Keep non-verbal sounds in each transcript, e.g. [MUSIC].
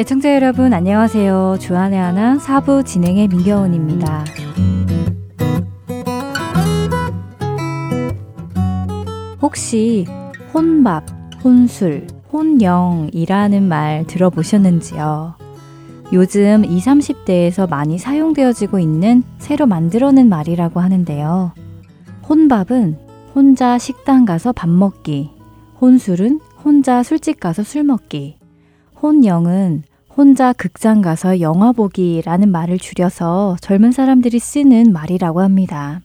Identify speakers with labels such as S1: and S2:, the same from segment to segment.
S1: 애청자 여러분 안녕하세요. 주안의 하나 사부 진행의 민경훈입니다. 혹시 혼밥, 혼술, 혼영이라는 말 들어보셨는지요? 요즘 20, 30대에서 많이 사용되어지고 있는 새로 만들어낸 말이라고 하는데요. 혼밥은 혼자 식당 가서 밥 먹기, 혼술은 혼자 술집 가서 술 먹기, 혼영은 혼자 극장 가서 영화 보기라는 말을 줄여서 젊은 사람들이 쓰는 말이라고 합니다.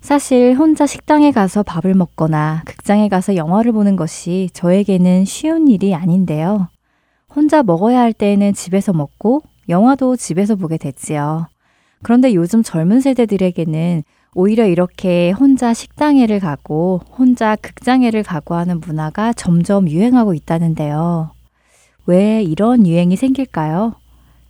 S1: 사실 혼자 식당에 가서 밥을 먹거나 극장에 가서 영화를 보는 것이 저에게는 쉬운 일이 아닌데요. 혼자 먹어야 할 때에는 집에서 먹고 영화도 집에서 보게 됐지요. 그런데 요즘 젊은 세대들에게는 오히려 이렇게 혼자 식당에를 가고 혼자 극장에를 가고 하는 문화가 점점 유행하고 있다는데요. 왜 이런 유행이 생길까요?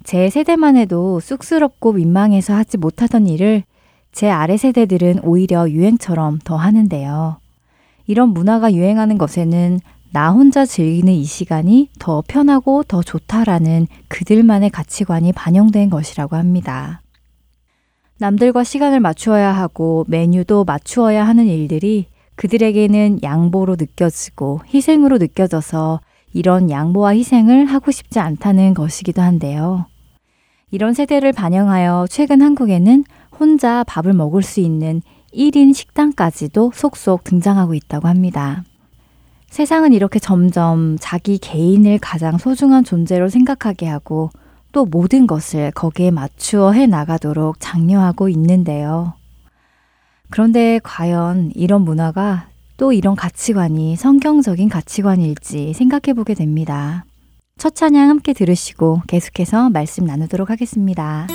S1: 제 세대만 해도 쑥스럽고 민망해서 하지 못하던 일을 제 아래 세대들은 오히려 유행처럼 더 하는데요. 이런 문화가 유행하는 것에는 나 혼자 즐기는 이 시간이 더 편하고 더 좋다라는 그들만의 가치관이 반영된 것이라고 합니다. 남들과 시간을 맞추어야 하고 메뉴도 맞추어야 하는 일들이 그들에게는 양보로 느껴지고 희생으로 느껴져서 이런 양보와 희생을 하고 싶지 않다는 것이기도 한데요. 이런 세대를 반영하여 최근 한국에는 혼자 밥을 먹을 수 있는 1인 식당까지도 속속 등장하고 있다고 합니다. 세상은 이렇게 점점 자기 개인을 가장 소중한 존재로 생각하게 하고 또 모든 것을 거기에 맞추어 해 나가도록 장려하고 있는데요. 그런데 과연 이런 문화가 또 이런 가치관이 성경적인 가치관일지 생각해 보게 됩니다. 첫 찬양 함께 들으시고 계속해서 말씀 나누도록 하겠습니다.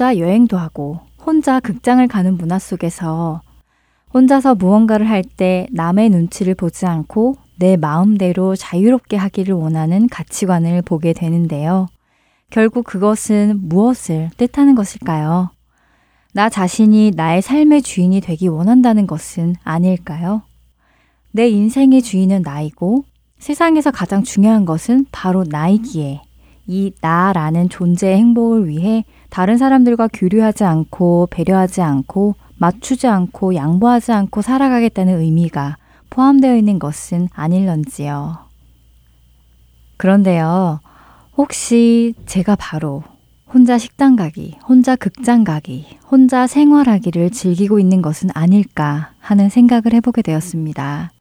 S1: 혼자 여행도 하고 혼자 극장을 가는 문화 속에서 혼자서 무언가를 할 때 남의 눈치를 보지 않고 내 마음대로 자유롭게 하기를 원하는 가치관을 보게 되는데요. 결국 그것은 무엇을 뜻하는 것일까요? 나 자신이 나의 삶의 주인이 되기 원한다는 것은 아닐까요? 내 인생의 주인은 나이고 세상에서 가장 중요한 것은 바로 나이기에 이 나라는 존재의 행복을 위해 다른 사람들과 교류하지 않고 배려하지 않고 맞추지 않고 양보하지 않고 살아가겠다는 의미가 포함되어 있는 것은 아닐런지요. 그런데요, 혹시 제가 바로 혼자 식당 가기, 혼자 극장 가기, 혼자 생활하기를 즐기고 있는 것은 아닐까 하는 생각을 해보게 되었습니다.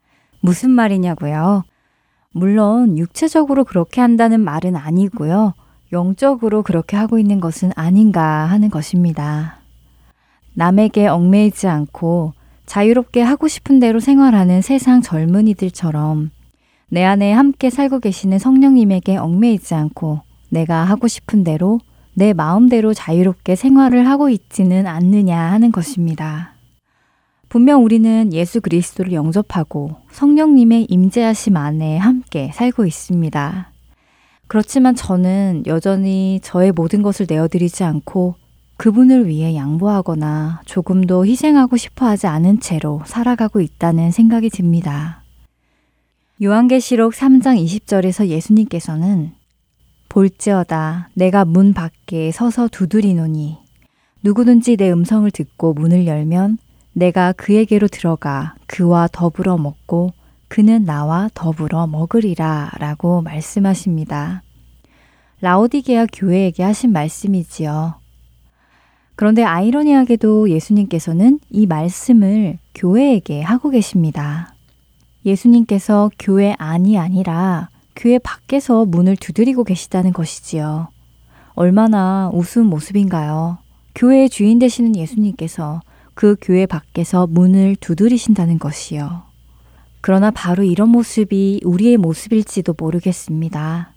S1: 무슨 말이냐고요? 물론 육체적으로 그렇게 한다는 말은 아니고요. 영적으로 그렇게 하고 있는 것은 아닌가 하는 것입니다. 남에게 얽매이지 않고 자유롭게 하고 싶은 대로 생활하는 세상 젊은이들처럼 내 안에 함께 살고 계시는 성령님에게 얽매이지 않고 내가 하고 싶은 대로 내 마음대로 자유롭게 생활을 하고 있지는 않느냐 하는 것입니다. 분명 우리는 예수 그리스도를 영접하고 성령님의 임재하심 안에 함께 살고 있습니다. 그렇지만 저는 여전히 저의 모든 것을 내어드리지 않고 그분을 위해 양보하거나 조금도 희생하고 싶어 하지 않은 채로 살아가고 있다는 생각이 듭니다. 요한계시록 3장 20절에서 예수님께서는 볼지어다 내가 문 밖에 서서 두드리노니 누구든지 내 음성을 듣고 문을 열면 내가 그에게로 들어가 그와 더불어 먹고 그는 나와 더불어 먹으리라 라고 말씀하십니다. 라오디게아 교회에게 하신 말씀이지요. 그런데 아이러니하게도 예수님께서는 이 말씀을 교회에게 하고 계십니다. 예수님께서 교회 안이 아니라 교회 밖에서 문을 두드리고 계시다는 것이지요. 얼마나 우스운 모습인가요? 교회의 주인 되시는 예수님께서 그 교회 밖에서 문을 두드리신다는 것이요. 그러나 바로 이런 모습이 우리의 모습일지도 모르겠습니다.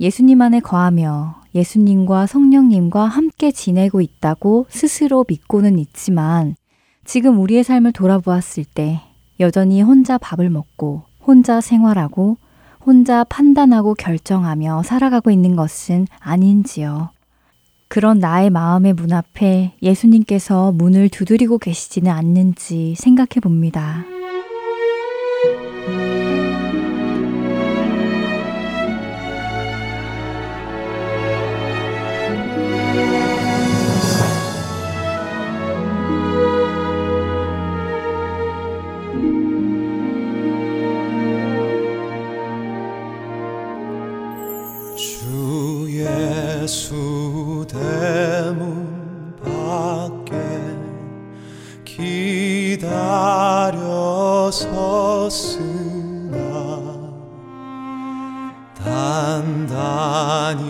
S1: 예수님 안에 거하며 예수님과 성령님과 함께 지내고 있다고 스스로 믿고는 있지만 지금 우리의 삶을 돌아보았을 때 여전히 혼자 밥을 먹고 혼자 생활하고 혼자 판단하고 결정하며 살아가고 있는 것은 아닌지요. 그런 나의 마음의 문 앞에 예수님께서 문을 두드리고 계시지는 않는지 생각해 봅니다.
S2: 닫아두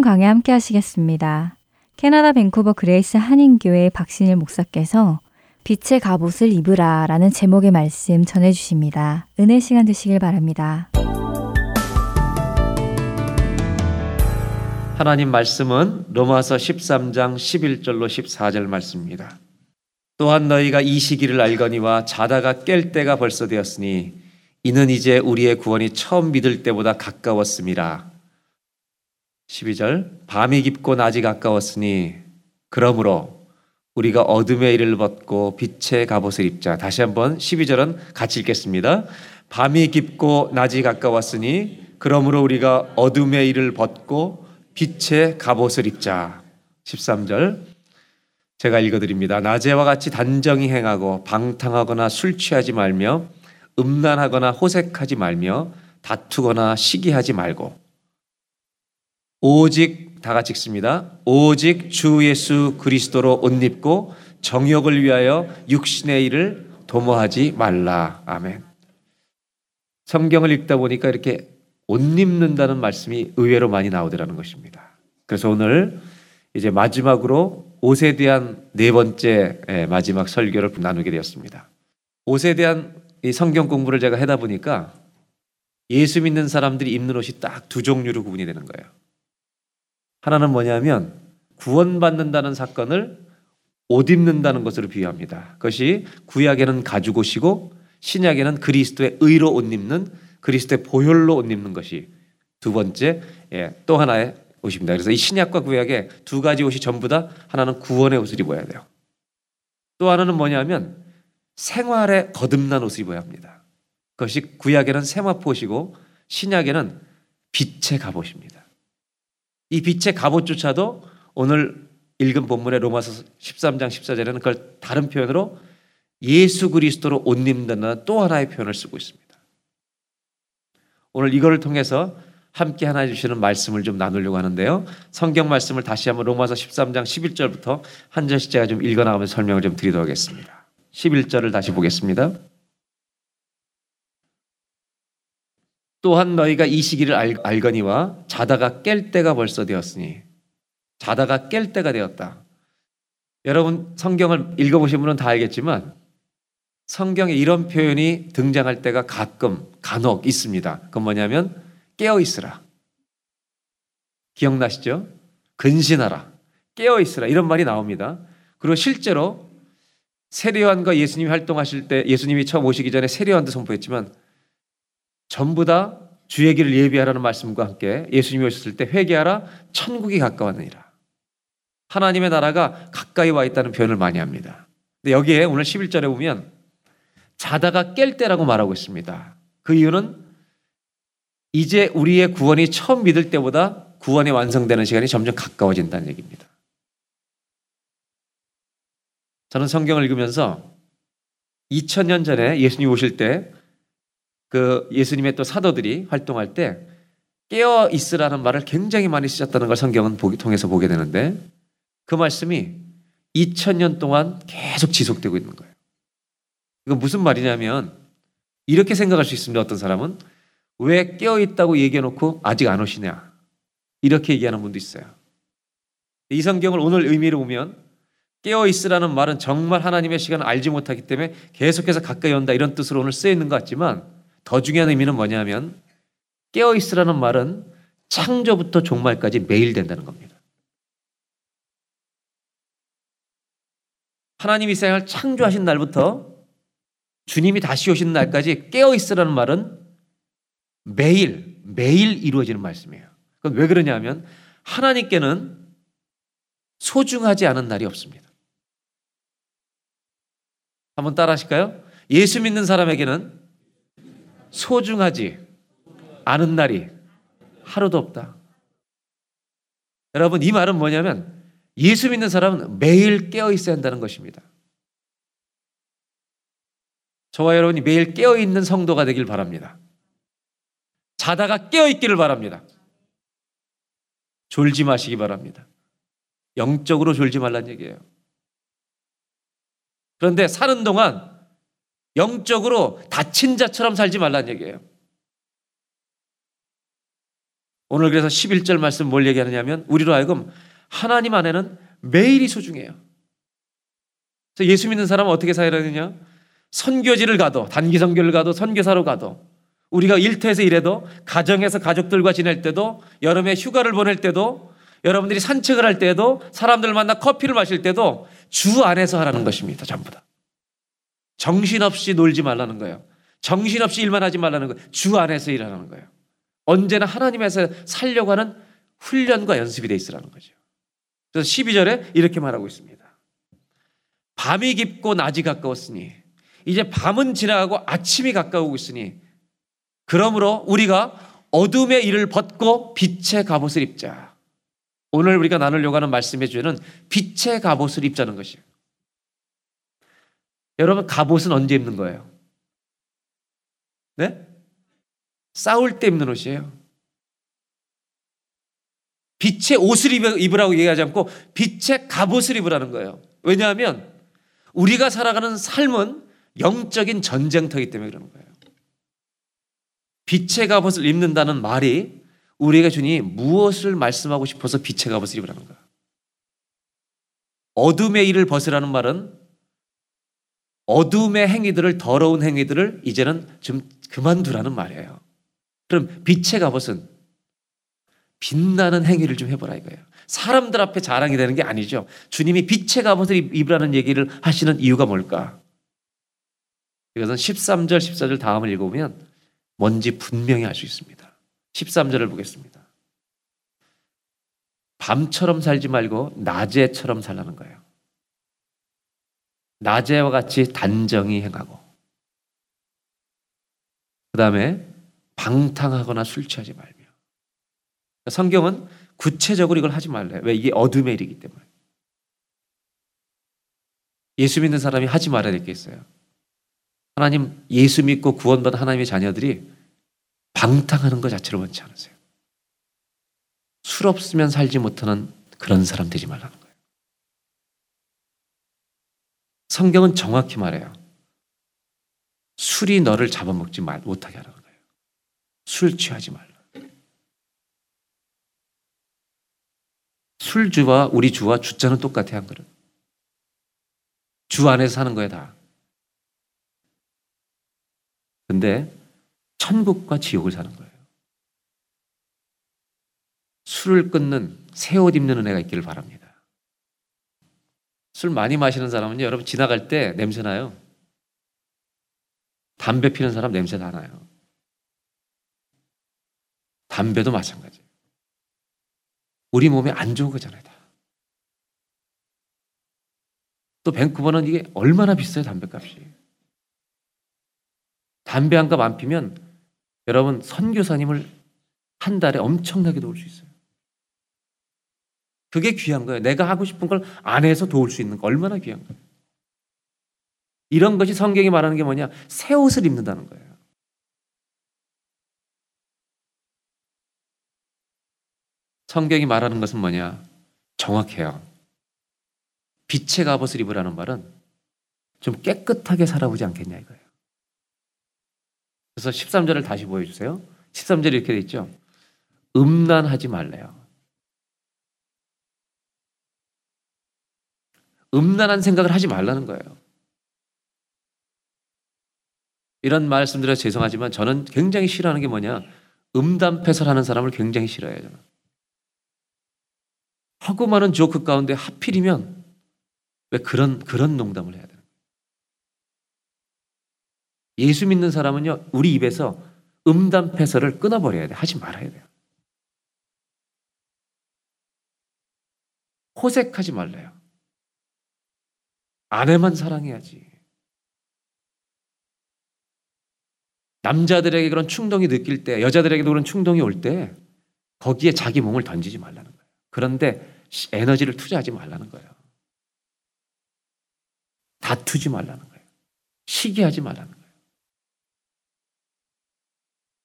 S1: 성경 강해 함께 하시겠습니다. 캐나다 밴쿠버 그레이스 한인교회 박신일 목사께서 빛의 갑옷을 입으라 라는 제목의 말씀 전해주십니다. 은혜 시간 되시길 바랍니다.
S3: 하나님 말씀은 로마서 13장 11절로 14절 말씀입니다. 또한 너희가 이 시기를 알거니와 자다가 깰 때가 벌써 되었으니 이는 이제 우리의 구원이 처음 믿을 때보다 가까웠음이라. 12절 밤이 깊고 낮이 가까웠으니 그러므로 우리가 어둠의 일을 벗고 빛의 갑옷을 입자. 다시 한번 12절은 같이 읽겠습니다. 밤이 깊고 낮이 가까웠으니 그러므로 우리가 어둠의 일을 벗고 빛의 갑옷을 입자. 13절 제가 읽어드립니다. 낮에와 같이 단정히 행하고 방탕하거나 술 취하지 말며 음란하거나 호색하지 말며 다투거나 시기하지 말고 오직 다 같이 읽습니다. 오직 주 예수 그리스도로 옷 입고 정욕을 위하여 육신의 일을 도모하지 말라. 아멘. 성경을 읽다 보니까 이렇게 옷 입는다는 말씀이 의외로 많이 나오더라는 것입니다. 그래서 오늘 이제 마지막으로 옷에 대한 네 번째 예, 마지막 설교를 나누게 되었습니다. 옷에 대한 이 성경 공부를 제가 하다 보니까 예수 믿는 사람들이 입는 옷이 딱 두 종류로 구분이 되는 거예요. 하나는 뭐냐면 구원받는다는 사건을 옷 입는다는 것으로 비유합니다. 그것이 구약에는 가죽 옷이고 신약에는 그리스도의 의로 옷 입는 그리스도의 보혈로 옷 입는 것이 두 번째 예, 또 하나의 옷입니다. 그래서 이 신약과 구약의 두 가지 옷이 전부 다 하나는 구원의 옷을 입어야 돼요. 또 하나는 뭐냐면 생활에 거듭난 옷을 입어야 합니다. 그것이 구약에는 세마포시고 신약에는 빛의 갑옷입니다. 이 빛의 갑옷조차도 오늘 읽은 본문의 로마서 13장 14절에는 그걸 다른 표현으로 예수 그리스도로 옷 입는다는 또 하나의 표현을 쓰고 있습니다. 오늘 이거를 통해서 함께 하나 주시는 말씀을 좀 나누려고 하는데요. 성경 말씀을 다시 한번 로마서 13장 11절부터 한 절씩 제가 좀 읽어 나가면서 설명을 좀 드리도록 하겠습니다. 11절을 다시 보겠습니다. 또한 너희가 이 시기를 알, 알거니와 자다가 깰 때가 벌써 되었으니 자다가 깰 때가 되었다. 여러분 성경을 읽어보신 분은 다 알겠지만 성경에 이런 표현이 등장할 때가 가끔 간혹 있습니다. 그건 뭐냐면 깨어 있으라. 기억나시죠? 근신하라. 깨어 있으라. 이런 말이 나옵니다. 그리고 실제로 세례요한과 예수님이 활동하실 때 예수님이 처음 오시기 전에 세례요한도 선포했지만 전부 다 주의 길을 예비하라는 말씀과 함께 예수님이 오셨을 때 회개하라 천국이 가까웠느니라. 하나님의 나라가 가까이 와 있다는 표현을 많이 합니다. 근데 여기에 오늘 11절에 보면 자다가 깰 때라고 말하고 있습니다. 그 이유는 이제 우리의 구원이 처음 믿을 때보다 구원이 완성되는 시간이 점점 가까워진다는 얘기입니다. 저는 성경을 읽으면서 2000년 전에 예수님 오실 때 그 예수님의 또 사도들이 활동할 때 깨어 있으라는 말을 굉장히 많이 쓰셨다는 걸 성경은 보기, 통해서 보게 되는데 그 말씀이 2000년 동안 계속 지속되고 있는 거예요. 이거 무슨 말이냐면 이렇게 생각할 수 있습니다. 어떤 사람은 왜 깨어 있다고 얘기해 놓고 아직 안 오시냐. 이렇게 얘기하는 분도 있어요. 이 성경을 오늘 의미로 보면 깨어 있으라는 말은 정말 하나님의 시간을 알지 못하기 때문에 계속해서 가까이 온다 이런 뜻으로 오늘 쓰여 있는 것 같지만 더 중요한 의미는 뭐냐면 깨어 있으라는 말은 창조부터 종말까지 매일 된다는 겁니다. 하나님이 세상을 창조하신 날부터 주님이 다시 오시는 날까지 깨어 있으라는 말은 매일 매일 이루어지는 말씀이에요. 그건 왜 그러냐면 하나님께는 소중하지 않은 날이 없습니다. 한번 따라 하실까요? 예수 믿는 사람에게는 소중하지 않은 날이 하루도 없다. 여러분, 이 말은 뭐냐면 예수 믿는 사람은 매일 깨어 있어야 한다는 것입니다. 저와 여러분이 매일 깨어 있는 성도가 되길 바랍니다. 자다가 깨어 있기를 바랍니다. 졸지 마시기 바랍니다. 영적으로 졸지 말란 얘기예요. 그런데 사는 동안 영적으로 다친 자처럼 살지 말란 얘기예요. 오늘 그래서 11절 말씀 뭘 얘기하느냐면 우리로 하여금 하나님 안에는 매일이 소중해요. 그래서 예수 믿는 사람은 어떻게 살아야 되느냐? 선교지를 가도 단기 선교를 가도 선교사로 가도 우리가 일터에서 일해도 가정에서 가족들과 지낼 때도 여름에 휴가를 보낼 때도 여러분들이 산책을 할 때도 사람들 만나 커피를 마실 때도 주 안에서 하라는 것입니다. 전부 다. 정신없이 놀지 말라는 거예요. 정신없이 일만 하지 말라는 거예요. 주 안에서 일하는 거예요. 언제나 하나님에서 살려고 하는 훈련과 연습이 돼 있으라는 거죠. 그래서 12절에 이렇게 말하고 있습니다. 밤이 깊고 낮이 가까웠으니 이제 밤은 지나가고 아침이 가까우고 있으니 그러므로 우리가 어둠의 일을 벗고 빛의 갑옷을 입자. 오늘 우리가 나누려고 하는 말씀의 주제는 빛의 갑옷을 입자는 것이에요. 여러분 갑옷은 언제 입는 거예요? 네? 싸울 때 입는 옷이에요. 빛의 옷을 입으라고 얘기하지 않고 빛의 갑옷을 입으라는 거예요. 왜냐하면 우리가 살아가는 삶은 영적인 전쟁터이기 때문에 그러는 거예요. 빛의 갑옷을 입는다는 말이 우리에게 주니 무엇을 말씀하고 싶어서 빛의 갑옷을 입으라는 거야. 어둠의 일을 벗으라는 말은 어둠의 행위들을 더러운 행위들을 이제는 좀 그만두라는 말이에요. 그럼 빛의 갑옷은 빛나는 행위를 좀 해보라 이거예요. 사람들 앞에 자랑이 되는 게 아니죠. 주님이 빛의 갑옷을 입으라는 얘기를 하시는 이유가 뭘까? 이것은 13절, 14절 다음을 읽어보면 뭔지 분명히 알 수 있습니다. 13절을 보겠습니다. 밤처럼 살지 말고 낮에처럼 살라는 거예요. 낮에와 같이 단정히 행하고 그 다음에 방탕하거나 술 취하지 말며 성경은 구체적으로 이걸 하지 말래요. 왜? 이게 어둠의 일이기 때문에. 예수 믿는 사람이 하지 말아야 될 게 있어요. 하나님 예수 믿고 구원받은 하나님의 자녀들이 방탕하는 것 자체를 원치 않으세요. 술 없으면 살지 못하는 그런 사람 되지 말라는 거예요. 성경은 정확히 말해요. 술이 너를 잡아먹지 말, 못하게 하라는 거예요. 술 취하지 말라. 술주와 우리 주와 주자는 똑같아 한 그릇. 주 안에서 사는 거야 다. 근데 천국과 지옥을 사는 거예요. 술을 끊는 새 옷 입는 은혜가 있기를 바랍니다. 술 많이 마시는 사람은요, 여러분 지나갈 때 냄새 나요. 담배 피는 사람 냄새 다 나요. 담배도 마찬가지. 우리 몸에 안 좋은 거잖아요. 다. 또 밴쿠버는 이게 얼마나 비싸요, 담배값이. 담배 한 갑 안 피면 여러분 선교사님을 한 달에 엄청나게 도울 수 있어요. 그게 귀한 거예요. 내가 하고 싶은 걸 안 해서 도울 수 있는 거 얼마나 귀한 거예요. 이런 것이 성경이 말하는 게 뭐냐? 새 옷을 입는다는 거예요. 성경이 말하는 것은 뭐냐? 정확해요. 빛의 갑옷을 입으라는 말은 좀 깨끗하게 살아보지 않겠냐 이거예요. 그래서 13절을 다시 보여주세요. 13절에 이렇게 돼 있죠. 음란하지 말래요. 음란한 생각을 하지 말라는 거예요. 이런 말씀드려 죄송하지만 저는 굉장히 싫어하는 게 뭐냐. 음담패설하는 사람을 굉장히 싫어해요. 저는. 하고 많은 조크 가운데 하필이면 왜 그런, 그런 농담을 해야 되나. 예수 믿는 사람은요, 우리 입에서 음담 패설을 끊어버려야 돼. 하지 말아야 돼요. 호색하지 말래요. 아내만 사랑해야지. 남자들에게 그런 충동이 느낄 때, 여자들에게도 그런 충동이 올 때, 거기에 자기 몸을 던지지 말라는 거예요. 그런데 에너지를 투자하지 말라는 거예요. 다투지 말라는 거예요. 시기하지 말라는 거예요.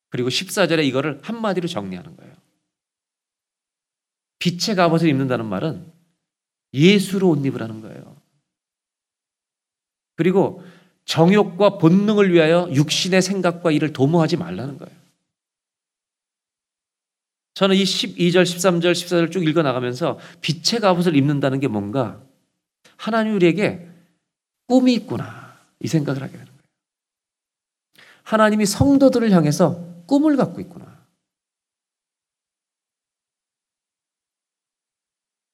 S3: 그리고 14절에 이거를 한마디로 정리하는 거예요. 빛의 갑옷을 입는다는 말은 예수로 옷 입으라는 거예요. 그리고 정욕과 본능을 위하여 육신의 생각과 일을 도모하지 말라는 거예요. 저는 이 12절, 13절, 14절 쭉 읽어 나가면서 빛의 갑옷을 입는다는 게 뭔가 하나님 우리에게 꿈이 있구나 이 생각을 하게 되는 거예요. 하나님이 성도들을 향해서 꿈을 갖고 있구나.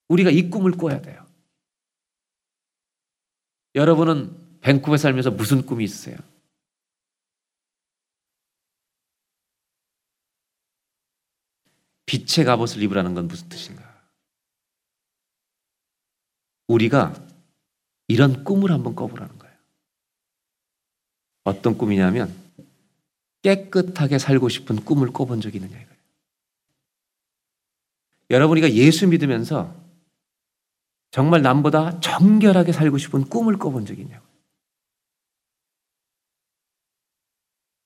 S3: 우리가 이 꿈을 꿔야 돼요. 여러분은 밴쿠버에 살면서 무슨 꿈이 있으세요? 빛의 갑옷을 입으라는 건 무슨 뜻인가? 우리가 이런 꿈을 한번 꿔보라는 거예요. 어떤 꿈이냐면 깨끗하게 살고 싶은 꿈을 꿔본 적이 있느냐 이거예요. 여러분이가 예수 믿으면서 정말 남보다 정결하게 살고 싶은 꿈을 꿔본 적이 있냐고.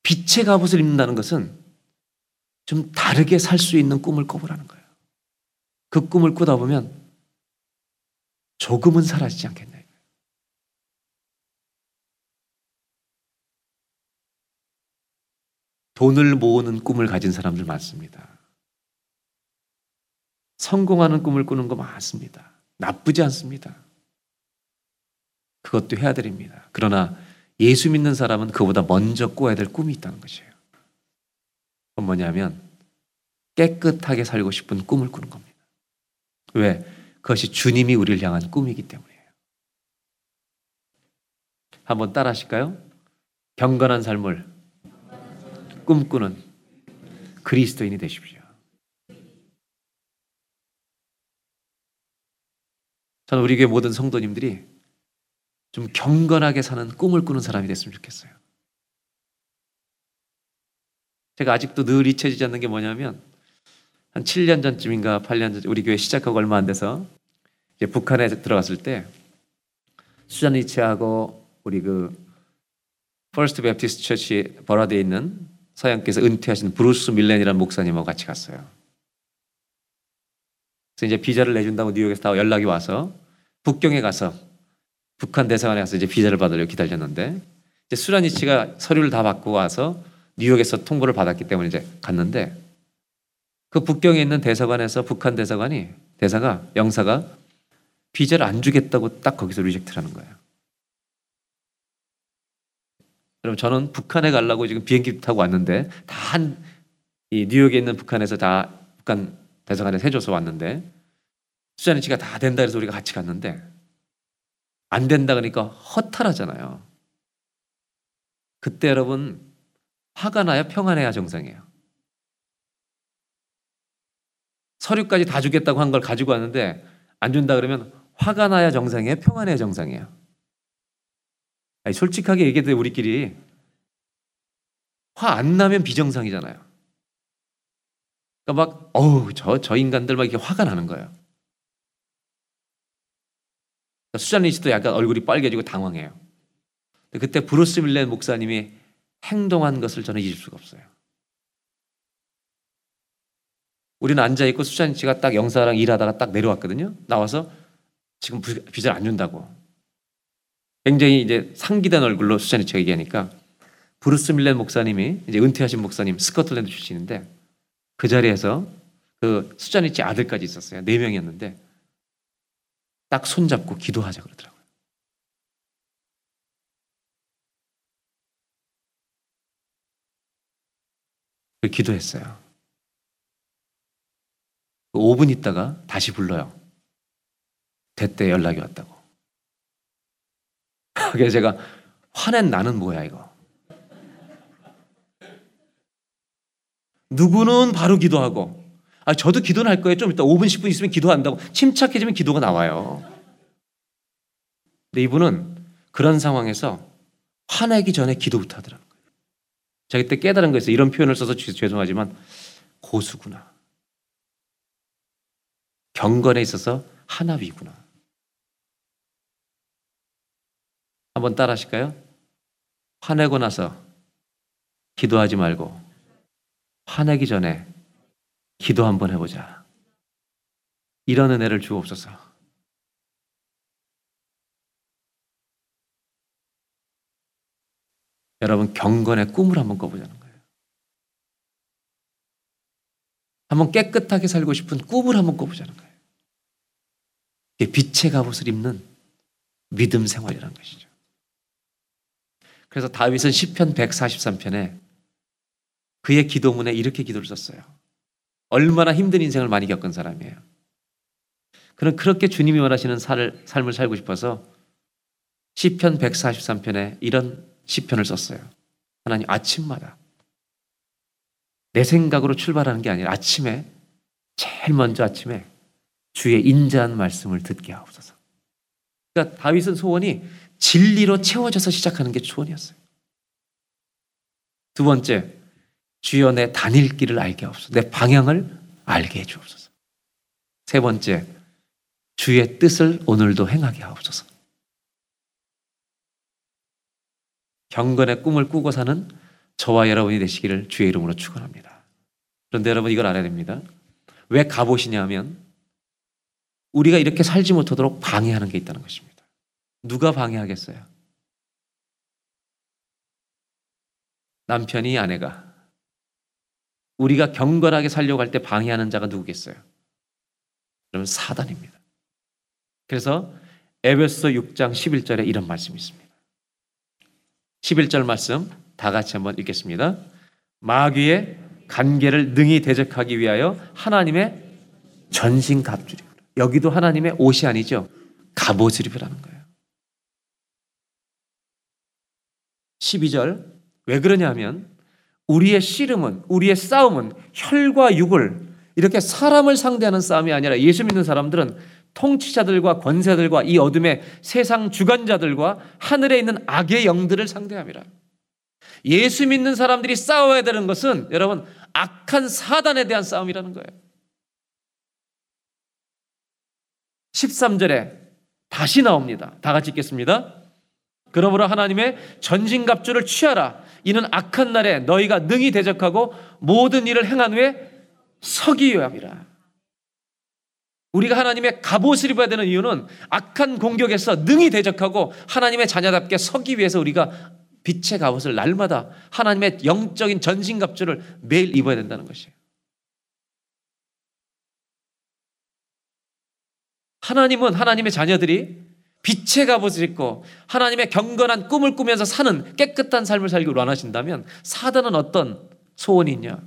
S3: 빛의 갑옷을 입는다는 것은 좀 다르게 살 수 있는 꿈을 꿔보라는 거예요. 그 꿈을 꾸다 보면 조금은 사라지지 않겠냐. 돈을 모으는 꿈을 가진 사람들 많습니다. 성공하는 꿈을 꾸는 거 많습니다. 나쁘지 않습니다. 그것도 해야 됩니다. 그러나 예수 믿는 사람은 그보다 먼저 꿔야 될 꿈이 있다는 것이에요. 그건 뭐냐면 깨끗하게 살고 싶은 꿈을 꾸는 겁니다. 왜? 그것이 주님이 우리를 향한 꿈이기 때문이에요. 한번 따라 하실까요? 경건한 삶을 꿈꾸는 그리스도인이 되십시오. 저는 우리 교회 모든 성도님들이 좀 경건하게 사는 꿈을 꾸는 사람이 됐으면 좋겠어요. 제가 아직도 늘 잊혀지지 않는 게 뭐냐면 한 7년 전쯤인가 8년 전 우리 교회 시작하고 얼마 안 돼서 이제 북한에 들어갔을 때 수잔리치하고 우리 그 First Baptist Church Burrard에 있는 서양께서 은퇴하신 브루스 밀렌이라는 목사님하고 같이 갔어요. 그래서 이제 비자를 내준다고 뉴욕에서 다 연락이 와서 북경에 가서 북한 대사관에 가서 이제 비자를 받으려 기다렸는데 이제 수라니치가 서류를 다 받고 와서 뉴욕에서 통보를 받았기 때문에 이제 갔는데 그 북경에 있는 대사관에서 북한 대사관이 대사가 영사가 비자를 안 주겠다고 딱 거기서 리젝트를 하는 거예요. 여러분 저는 북한에 가려고 지금 비행기 타고 왔는데 다 한 이 뉴욕에 있는 북한에서 다 북한 대사관에 해줘서 왔는데 수자니치가 다 된다 해서 우리가 같이 갔는데 안 된다 그러니까 허탈하잖아요. 그때 여러분 화가 나야 평안해야 정상이에요. 서류까지 다 주겠다고 한 걸 가지고 왔는데 안 준다 그러면 화가 나야 정상이에요, 평안해야 정상이에요. 아니, 솔직하게 얘기해도 우리끼리 화 안 나면 비정상이잖아요. 그러니까 막 어우 저 저 인간들 막 이렇게 화가 나는 거예요. 그러니까 수잔리 씨도 약간 얼굴이 빨개지고 당황해요. 그때 브루스 밀렌 목사님이 행동한 것을 저는 잊을 수가 없어요. 우리는 앉아 있고 수잔리 씨가 딱 영사랑 일하다가 딱 내려왔거든요. 나와서 지금 비자를 안 준다고. 굉장히 이제 상기된 얼굴로 수잔리 씨가 얘기하니까 브루스 밀렌 목사님이 이제 은퇴하신 목사님 스코틀랜드 출신인데 그 자리에서 그 수잔리 씨 아들까지 있었어요. 네 명이었는데 딱 손잡고 기도하자 그러더라고요. 그 기도했어요. 5분 있다가 다시 불러요. 대때 연락이 왔다고. [LAUGHS] 그래서 제가 화낸 나는 뭐야 이거. 누구는 바로 기도하고 아 저도 기도는 할 거예요. 좀 이따 5분 10분 있으면 기도한다고 침착해지면 기도가 나와요. 근데 이분은 그런 상황에서 화내기 전에 기도부터 하더라는 거예요. 제가 그때 깨달은 거였어요. 이런 표현을 써서 죄송하지만 고수구나. 경건에 있어서 하나 위구나. 한번 따라 하실까요? 화내고 나서 기도하지 말고 화내기 전에 기도 한번 해보자. 이런 은혜를 주옵소서. 여러분 경건의 꿈을 한번 꿔보자는 거예요. 한번 깨끗하게 살고 싶은 꿈을 한번 꿔보자는 거예요. 빛의 갑옷을 입는 믿음 생활이라는 것이죠. 그래서 다윗은 시편 143편에 그의 기도문에 이렇게 기도를 썼어요. 얼마나 힘든 인생을 많이 겪은 사람이에요. 그는 그렇게 주님이 원하시는 삶을 살고 싶어서 시편 143편에 이런 시편을 썼어요. 하나님 아침마다 내 생각으로 출발하는 게 아니라 아침에 제일 먼저 아침에 주의 인자한 말씀을 듣게 하옵소서. 그러니까 다윗은 소원이 진리로 채워져서 시작하는 게 소원이었어요. 두 번째, 주여 내 다닐 길을 알게 하옵소서. 내 방향을 알게 해 주옵소서. 세 번째, 주의 뜻을 오늘도 행하게 하옵소서. 경건의 꿈을 꾸고 사는 저와 여러분이 되시기를 주의 이름으로 축원합니다. 그런데 여러분 이걸 알아야 됩니다. 왜 갑옷이냐 하면 우리가 이렇게 살지 못하도록 방해하는 게 있다는 것입니다. 누가 방해하겠어요? 남편이 아내가 우리가 경건하게 살려고 할 때 방해하는 자가 누구겠어요? 그러면 사단입니다. 그래서 에베소 6장 11절에 이런 말씀이 있습니다. 11절 말씀 다 같이 한번 읽겠습니다. 마귀의 관계를 능히 대적하기 위하여 하나님의 전신 갑주리. 여기도 하나님의 옷이 아니죠. 갑옷을 입으라는 거예요. 12절 왜 그러냐면 우리의 씨름은 우리의 싸움은 혈과 육을 이렇게 사람을 상대하는 싸움이 아니라 예수 믿는 사람들은 통치자들과 권세들과 이 어둠의 세상 주관자들과 하늘에 있는 악의 영들을 상대함이라. 예수 믿는 사람들이 싸워야 되는 것은 여러분 악한 사단에 대한 싸움이라는 거예요. 13절에 다시 나옵니다. 다 같이 읽겠습니다. 그러므로 하나님의 전신갑주를 취하라. 이는 악한 날에 너희가 능히 대적하고 모든 일을 행한 후에 서기 요함이라. 우리가 하나님의 갑옷을 입어야 되는 이유는 악한 공격에서 능히 대적하고 하나님의 자녀답게 서기 위해서 우리가 빛의 갑옷을 날마다 하나님의 영적인 전신갑주를 매일 입어야 된다는 것이에요. 하나님은 하나님의 자녀들이 빛의 갑옷을 입고 하나님의 경건한 꿈을 꾸면서 사는 깨끗한 삶을 살기를 원하신다면 사단은 어떤 소원이 있냐?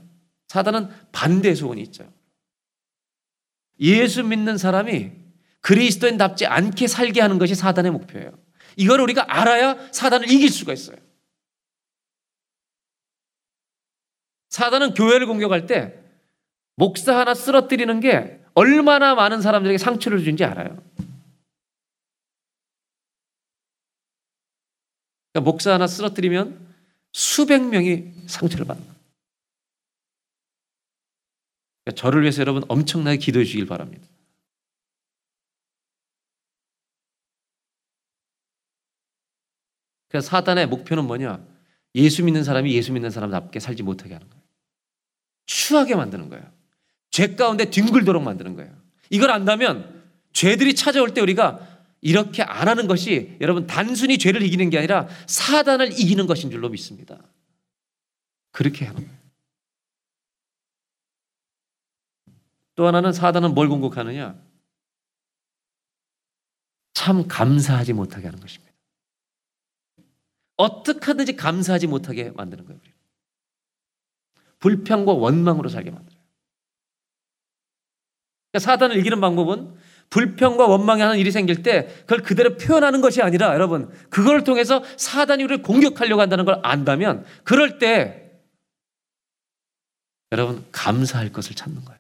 S3: 사단은 반대 소원이 있죠. 예수 믿는 사람이 그리스도인답지 않게 살게 하는 것이 사단의 목표예요. 이걸 우리가 알아야 사단을 이길 수가 있어요. 사단은 교회를 공격할 때 목사 하나 쓰러뜨리는 게 얼마나 많은 사람들에게 상처를 주는지 알아요. 그러니까 목사 하나 쓰러뜨리면 수백 명이 상처를 받는 거예요. 그러니까 저를 위해서 여러분 엄청나게 기도해 주길 바랍니다. 그래서 사단의 목표는 뭐냐? 예수 믿는 사람이 예수 믿는 사람답게 살지 못하게 하는 거예요. 추하게 만드는 거예요. 죄 가운데 뒹굴도록 만드는 거예요. 이걸 안다면 죄들이 찾아올 때 우리가 이렇게 안 하는 것이 여러분 단순히 죄를 이기는 게 아니라 사단을 이기는 것인 줄로 믿습니다. 그렇게 하는 거예요. 또 하나는 사단은 뭘 공격하느냐? 참 감사하지 못하게 하는 것입니다. 어떻게 하든지 감사하지 못하게 만드는 거예요. 불평과 원망으로 살게 만들어요. 그러니까 사단을 이기는 방법은 불평과 원망이 하는 일이 생길 때 그걸 그대로 표현하는 것이 아니라 여러분 그걸 통해서 사단이 우리를 공격하려고 한다는 걸 안다면 그럴 때 여러분 감사할 것을 찾는 거예요.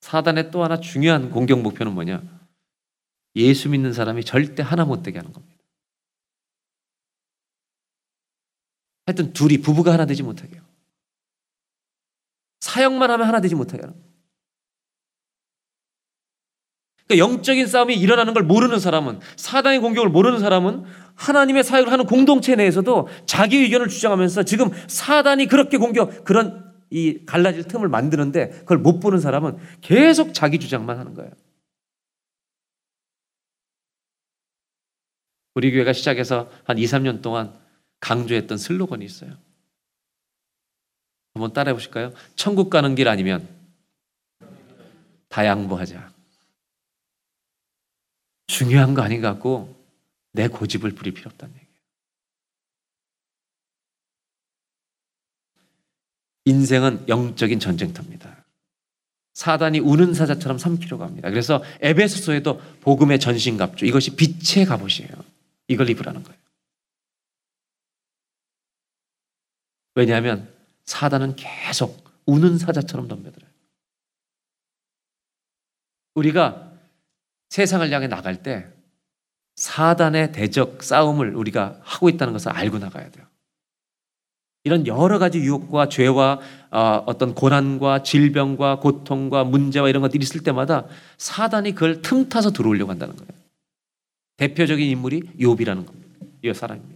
S3: 사단의 또 하나 중요한 공격 목표는 뭐냐? 예수 믿는 사람이 절대 하나 못 되게 하는 겁니다. 하여튼 둘이 부부가 하나 되지 못하게요. 사역만 하면 하나 되지 못하게 하는. 그러니까 영적인 싸움이 일어나는 걸 모르는 사람은 사단의 공격을 모르는 사람은 하나님의 사역을 하는 공동체 내에서도 자기 의견을 주장하면서 지금 사단이 그렇게 공격 그런 이 갈라질 틈을 만드는데 그걸 못 보는 사람은 계속 자기 주장만 하는 거예요. 우리 교회가 시작해서 한 2, 3년 동안 강조했던 슬로건이 있어요. 한번 따라해 보실까요? 천국 가는 길 아니면 다 양보하자. 중요한 거 아닌 것 같고 내 고집을 부릴 필요 없다는 얘기예요. 인생은 영적인 전쟁터입니다. 사단이 우는 사자처럼 삼키려고 합니다. 그래서 에베소서에도 복음의 전신갑주 이것이 빛의 갑옷이에요. 이걸 입으라는 거예요. 왜냐하면 사단은 계속 우는 사자처럼 덤벼들어요. 우리가 세상을 향해 나갈 때 사단의 대적 싸움을 우리가 하고 있다는 것을 알고 나가야 돼요. 이런 여러 가지 유혹과 죄와 어, 어떤 고난과 질병과 고통과 문제와 이런 것들이 있을 때마다 사단이 그걸 틈타서 들어오려고 한다는 거예요. 대표적인 인물이 욥이라는 겁니다. 이 사람입니다.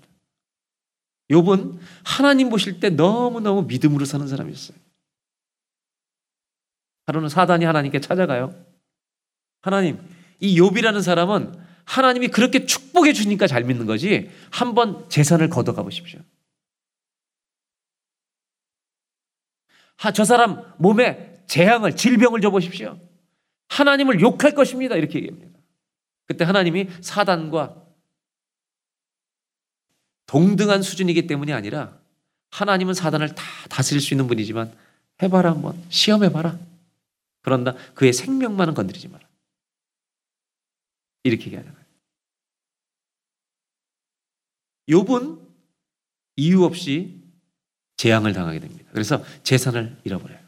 S3: 욥은 하나님 보실 때 너무너무 믿음으로 사는 사람이었어요. 하루는 사단이 하나님께 찾아가요. 하나님, 이 욥이라는 사람은 하나님이 그렇게 축복해 주니까 잘 믿는 거지. 한번 재산을 걷어가 보십시오. 하, 저 사람 몸에 재앙을, 질병을 줘 보십시오. 하나님을 욕할 것입니다. 이렇게 얘기합니다. 그때 하나님이 사단과 동등한 수준이기 때문이 아니라 하나님은 사단을 다 다스릴 수 있는 분이지만 해봐라 한번 시험해봐라. 그런다 그의 생명만은 건드리지 마라. 이렇게 얘기하잖아요. 욥은 이유 없이 재앙을 당하게 됩니다. 그래서 재산을 잃어버려요.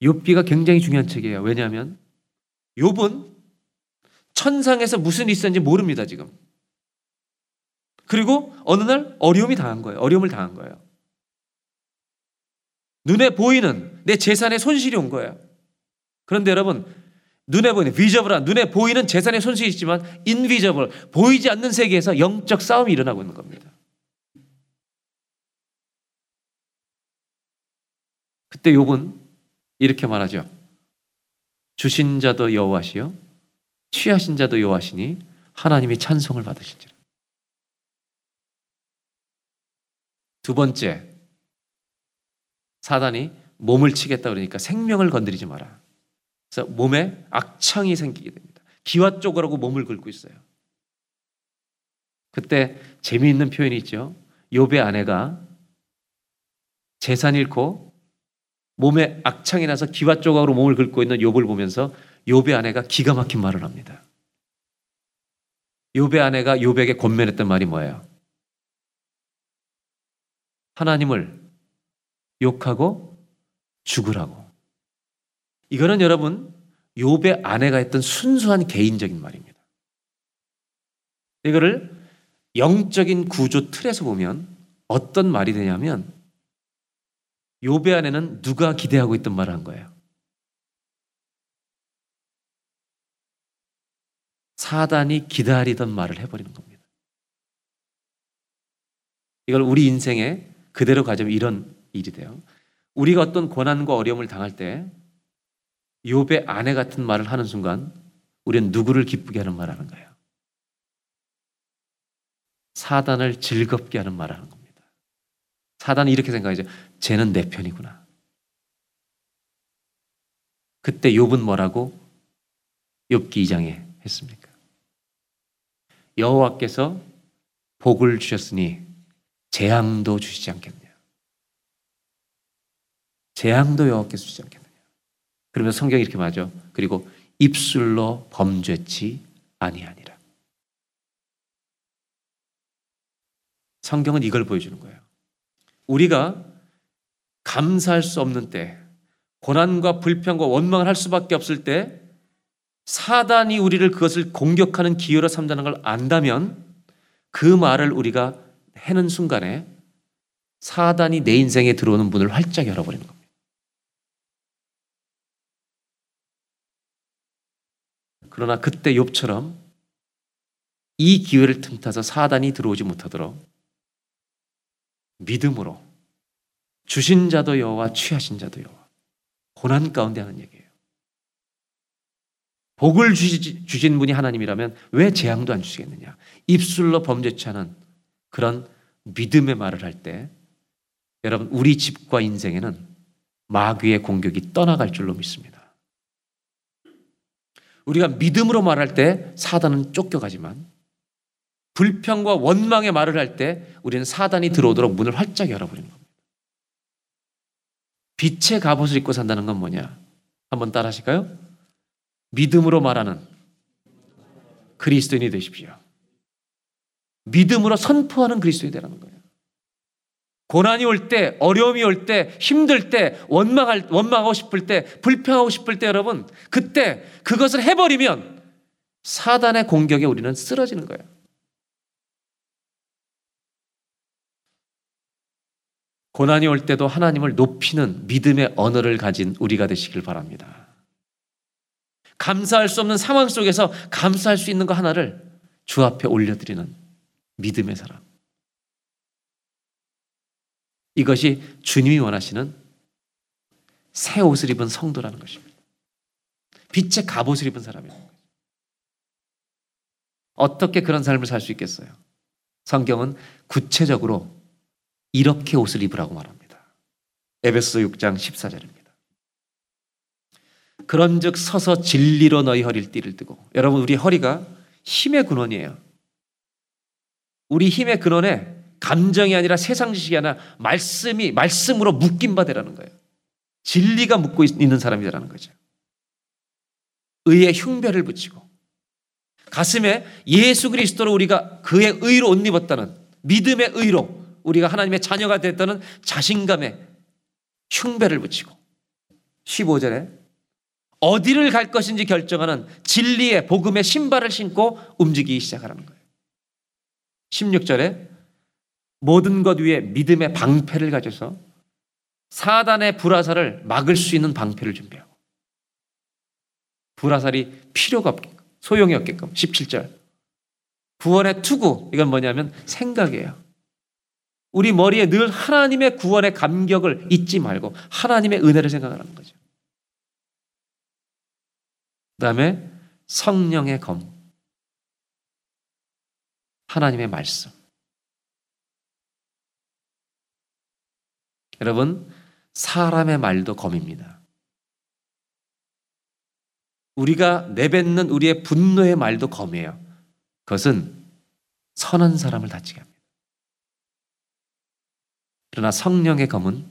S3: 욥기가 굉장히 중요한 책이에요. 왜냐하면 욥은 천상에서 무슨 일이 있었는지 모릅니다, 지금. 그리고 어느 날 어려움이 당한 거예요. 어려움을 당한 거예요. 눈에 보이는 내 재산에 손실이 온 거예요. 그런데 여러분, 눈에 보이는 비저블한 눈에 보이는 재산의 손실이 있지만 인비저블 보이지 않는 세계에서 영적 싸움이 일어나고 있는 겁니다. 그때 욥은 이렇게 말하죠. 주신 자도 여호와시요 취하신 자도 여호와시니 하나님이 찬송을 받으신지라. 두 번째 사단이 몸을 치겠다 그러니까 생명을 건드리지 마라. 그래서 몸에 악창이 생기게 됩니다. 기와 쪼그라고 몸을 긁고 있어요. 그때 재미있는 표현이 있죠. 욥의 아내가 재산 잃고 몸에 악창이 나서 기와 조각으로 몸을 긁고 있는 욥을 보면서 욥의 아내가 기가 막힌 말을 합니다. 욥의 아내가 욥에게 권면했던 말이 뭐예요? 하나님을 욕하고 죽으라고. 이거는 여러분 욥의 아내가 했던 순수한 개인적인 말입니다. 이거를 영적인 구조 틀에서 보면 어떤 말이 되냐면 욥의 아내는 누가 기대하고 있던 말을 한 거예요. 사단이 기다리던 말을 해버리는 겁니다. 이걸 우리 인생에 그대로 가자면 이런 일이 돼요. 우리가 어떤 고난과 어려움을 당할 때 욥의 아내 같은 말을 하는 순간 우리는 누구를 기쁘게 하는 말 하는 거예요. 사단을 즐겁게 하는 말 하는 겁니다. 사단이 이렇게 생각하죠. 쟤는 내 편이구나. 그때 욥은 뭐라고 욥기 2장에 했습니까? 여호와께서 복을 주셨으니 재앙도 주시지 않겠냐. 재앙도 여호와께서 주시지 않겠냐. 그러면 성경이 이렇게 말하죠. 그리고 입술로 범죄치 아니하니라. 성경은 이걸 보여주는 거예요. 우리가 감사할 수 없는 때, 고난과 불평과 원망을 할 수밖에 없을 때, 사단이 우리를 그것을 공격하는 기회로 삼자는 걸 안다면 그 말을 우리가 해는 순간에 사단이 내 인생에 들어오는 문을 활짝 열어버리는 겁니다. 그러나 그때 욥처럼 이 기회를 틈타서 사단이 들어오지 못하도록 믿음으로 주신 자도 여호와 취하신 자도 여호와 고난 가운데 하는 얘기예요. 복을 주신 분이 하나님이라면 왜 재앙도 안 주시겠느냐? 입술로 범죄치 않은 그런 믿음의 말을 할 때 여러분 우리 집과 인생에는 마귀의 공격이 떠나갈 줄로 믿습니다. 우리가 믿음으로 말할 때 사단은 쫓겨가지만 불평과 원망의 말을 할 때 우리는 사단이 들어오도록 문을 활짝 열어버리는 겁니다. 빛의 갑옷을 입고 산다는 건 뭐냐? 한번 따라 하실까요? 믿음으로 말하는 그리스도인이 되십시오. 믿음으로 선포하는 그리스도인이 되라는 거예요. 고난이 올 때, 어려움이 올 때, 힘들 때, 원망할, 원망하고 싶을 때, 불평하고 싶을 때 여러분, 그때 그것을 해버리면 사단의 공격에 우리는 쓰러지는 거예요. 고난이 올 때도 하나님을 높이는 믿음의 언어를 가진 우리가 되시길 바랍니다. 감사할 수 없는 상황 속에서 감사할 수 있는 거 하나를 주 앞에 올려드리는 믿음의 사람. 이것이 주님이 원하시는 새 옷을 입은 성도라는 것입니다. 빛의 갑옷을 입은 거죠. 어떻게 그런 삶을 살 수 있겠어요? 성경은 구체적으로 이렇게 옷을 입으라고 말합니다. 에베소 6장 14절입니다. 그런즉 서서 진리로 너희 허리를 띠를 뜨고 여러분 우리 허리가 힘의 근원이에요. 우리 힘의 근원에 감정이 아니라 세상 지식이 아니라 말씀이 말씀으로 묶인 바 되라는 거예요. 진리가 묶고 있는 사람이라는 거죠. 의의 흉배를 붙이고 가슴에 예수 그리스도로 우리가 그의 의로 옷 입었다는 믿음의 의로 우리가 하나님의 자녀가 됐다는 자신감에 흉배를 붙이고 15절에 어디를 갈 것인지 결정하는 진리의 복음의 신발을 신고 움직이기 시작하라는 거예요. 16절에 모든 것 위에 믿음의 방패를 가져서 사단의 불화살을 막을 수 있는 방패를 준비하고 불화살이 필요가 없게끔 소용이 없게끔 17절 구원의 투구 이건 뭐냐면 생각이에요. 우리 머리에 늘 하나님의 구원의 감격을 잊지 말고 하나님의 은혜를 생각하는 거죠. 그 다음에 성령의 검. 하나님의 말씀. 여러분, 사람의 말도 검입니다. 우리가 내뱉는 우리의 분노의 말도 검이에요. 그것은 선한 사람을 다치게 합니다. 그러나 성령의 검은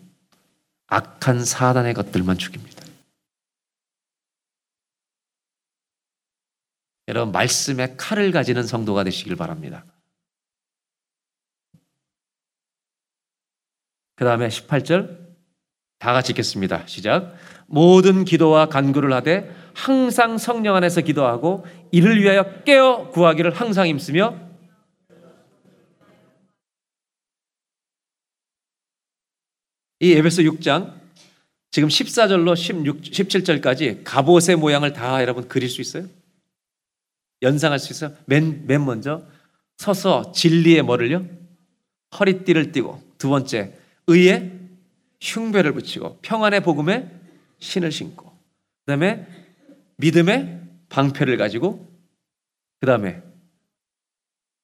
S3: 악한 사단의 것들만 죽입니다. 여러분, 말씀의 칼을 가지는 성도가 되시길 바랍니다. 그 다음에 18절 다 같이 읽겠습니다. 시작. 모든 기도와 간구를 하되 항상 성령 안에서 기도하고 이를 위하여 깨어 구하기를 항상 힘쓰며 이 에베소 6장 지금 14절로 16, 17절까지 갑옷의 모양을 다 여러분 그릴 수 있어요? 연상할 수 있어요? 맨, 맨 먼저 서서 진리의 뭐를요? 허리띠를 띠고 두 번째 의의 흉배를 붙이고 평안의 복음에 신을 신고 그 다음에 믿음의 방패를 가지고 그 다음에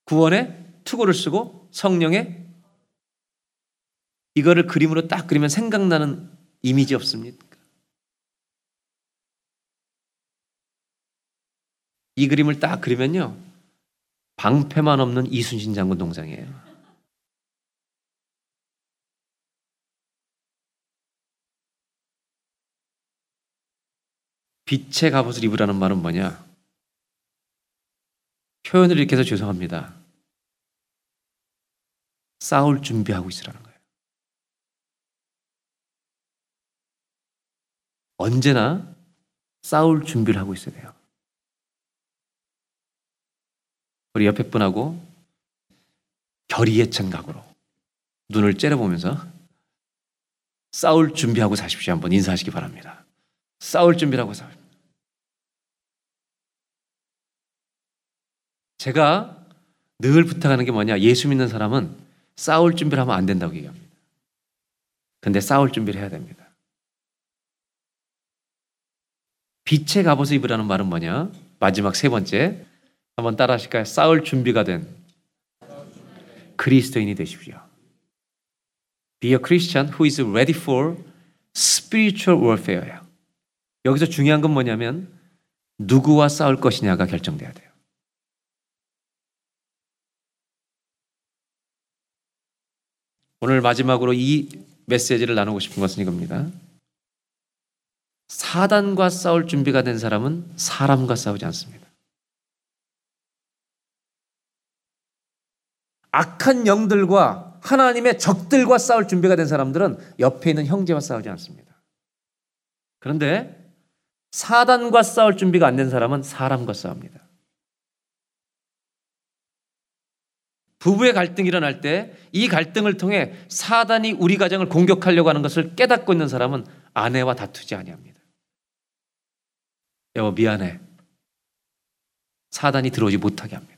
S3: 구원의 투구를 쓰고 성령의 이거를 그림으로 딱 그리면 생각나는 이미지 없습니까? 이 그림을 딱 그리면요. 방패만 없는 이순신 장군 동상이에요. 빛의 갑옷을 입으라는 말은 뭐냐? 표현을 이렇게 해서 죄송합니다. 싸울 준비하고 있으라는 거예요. 언제나 싸울 준비를 하고 있어야 돼요. 우리 옆에 분하고 결의의 청각으로 눈을 째려보면서 싸울 준비하고 사십시오. 한번 인사하시기 바랍니다. 싸울 준비라고 싸울. 제가 늘 부탁하는 게 뭐냐? 예수 믿는 사람은 싸울 준비를 하면 안 된다고 얘기합니다. 근데 싸울 준비를 해야 됩니다. 빛의 갑옷을 입으라는 말은 뭐냐? 마지막 세 번째. 한번 따라 하실까요? 싸울 준비가 된 그리스도인이 되십시오. Be a Christian who is ready for spiritual warfare예요. 여기서 중요한 건 뭐냐면 누구와 싸울 것이냐가 결정돼야 돼요. 오늘 마지막으로 이 메시지를 나누고 싶은 것은 이겁니다. 사단과 싸울 준비가 된 사람은 사람과 싸우지 않습니다. 악한 영들과 하나님의 적들과 싸울 준비가 된 사람들은 옆에 있는 형제와 싸우지 않습니다. 그런데 사단과 싸울 준비가 안 된 사람은 사람과 싸웁니다. 부부의 갈등이 일어날 때 이 갈등을 통해 사단이 우리 가정을 공격하려고 하는 것을 깨닫고 있는 사람은 아내와 다투지 아니합니다. 여보 미안해. 사단이 들어오지 못하게 합니다.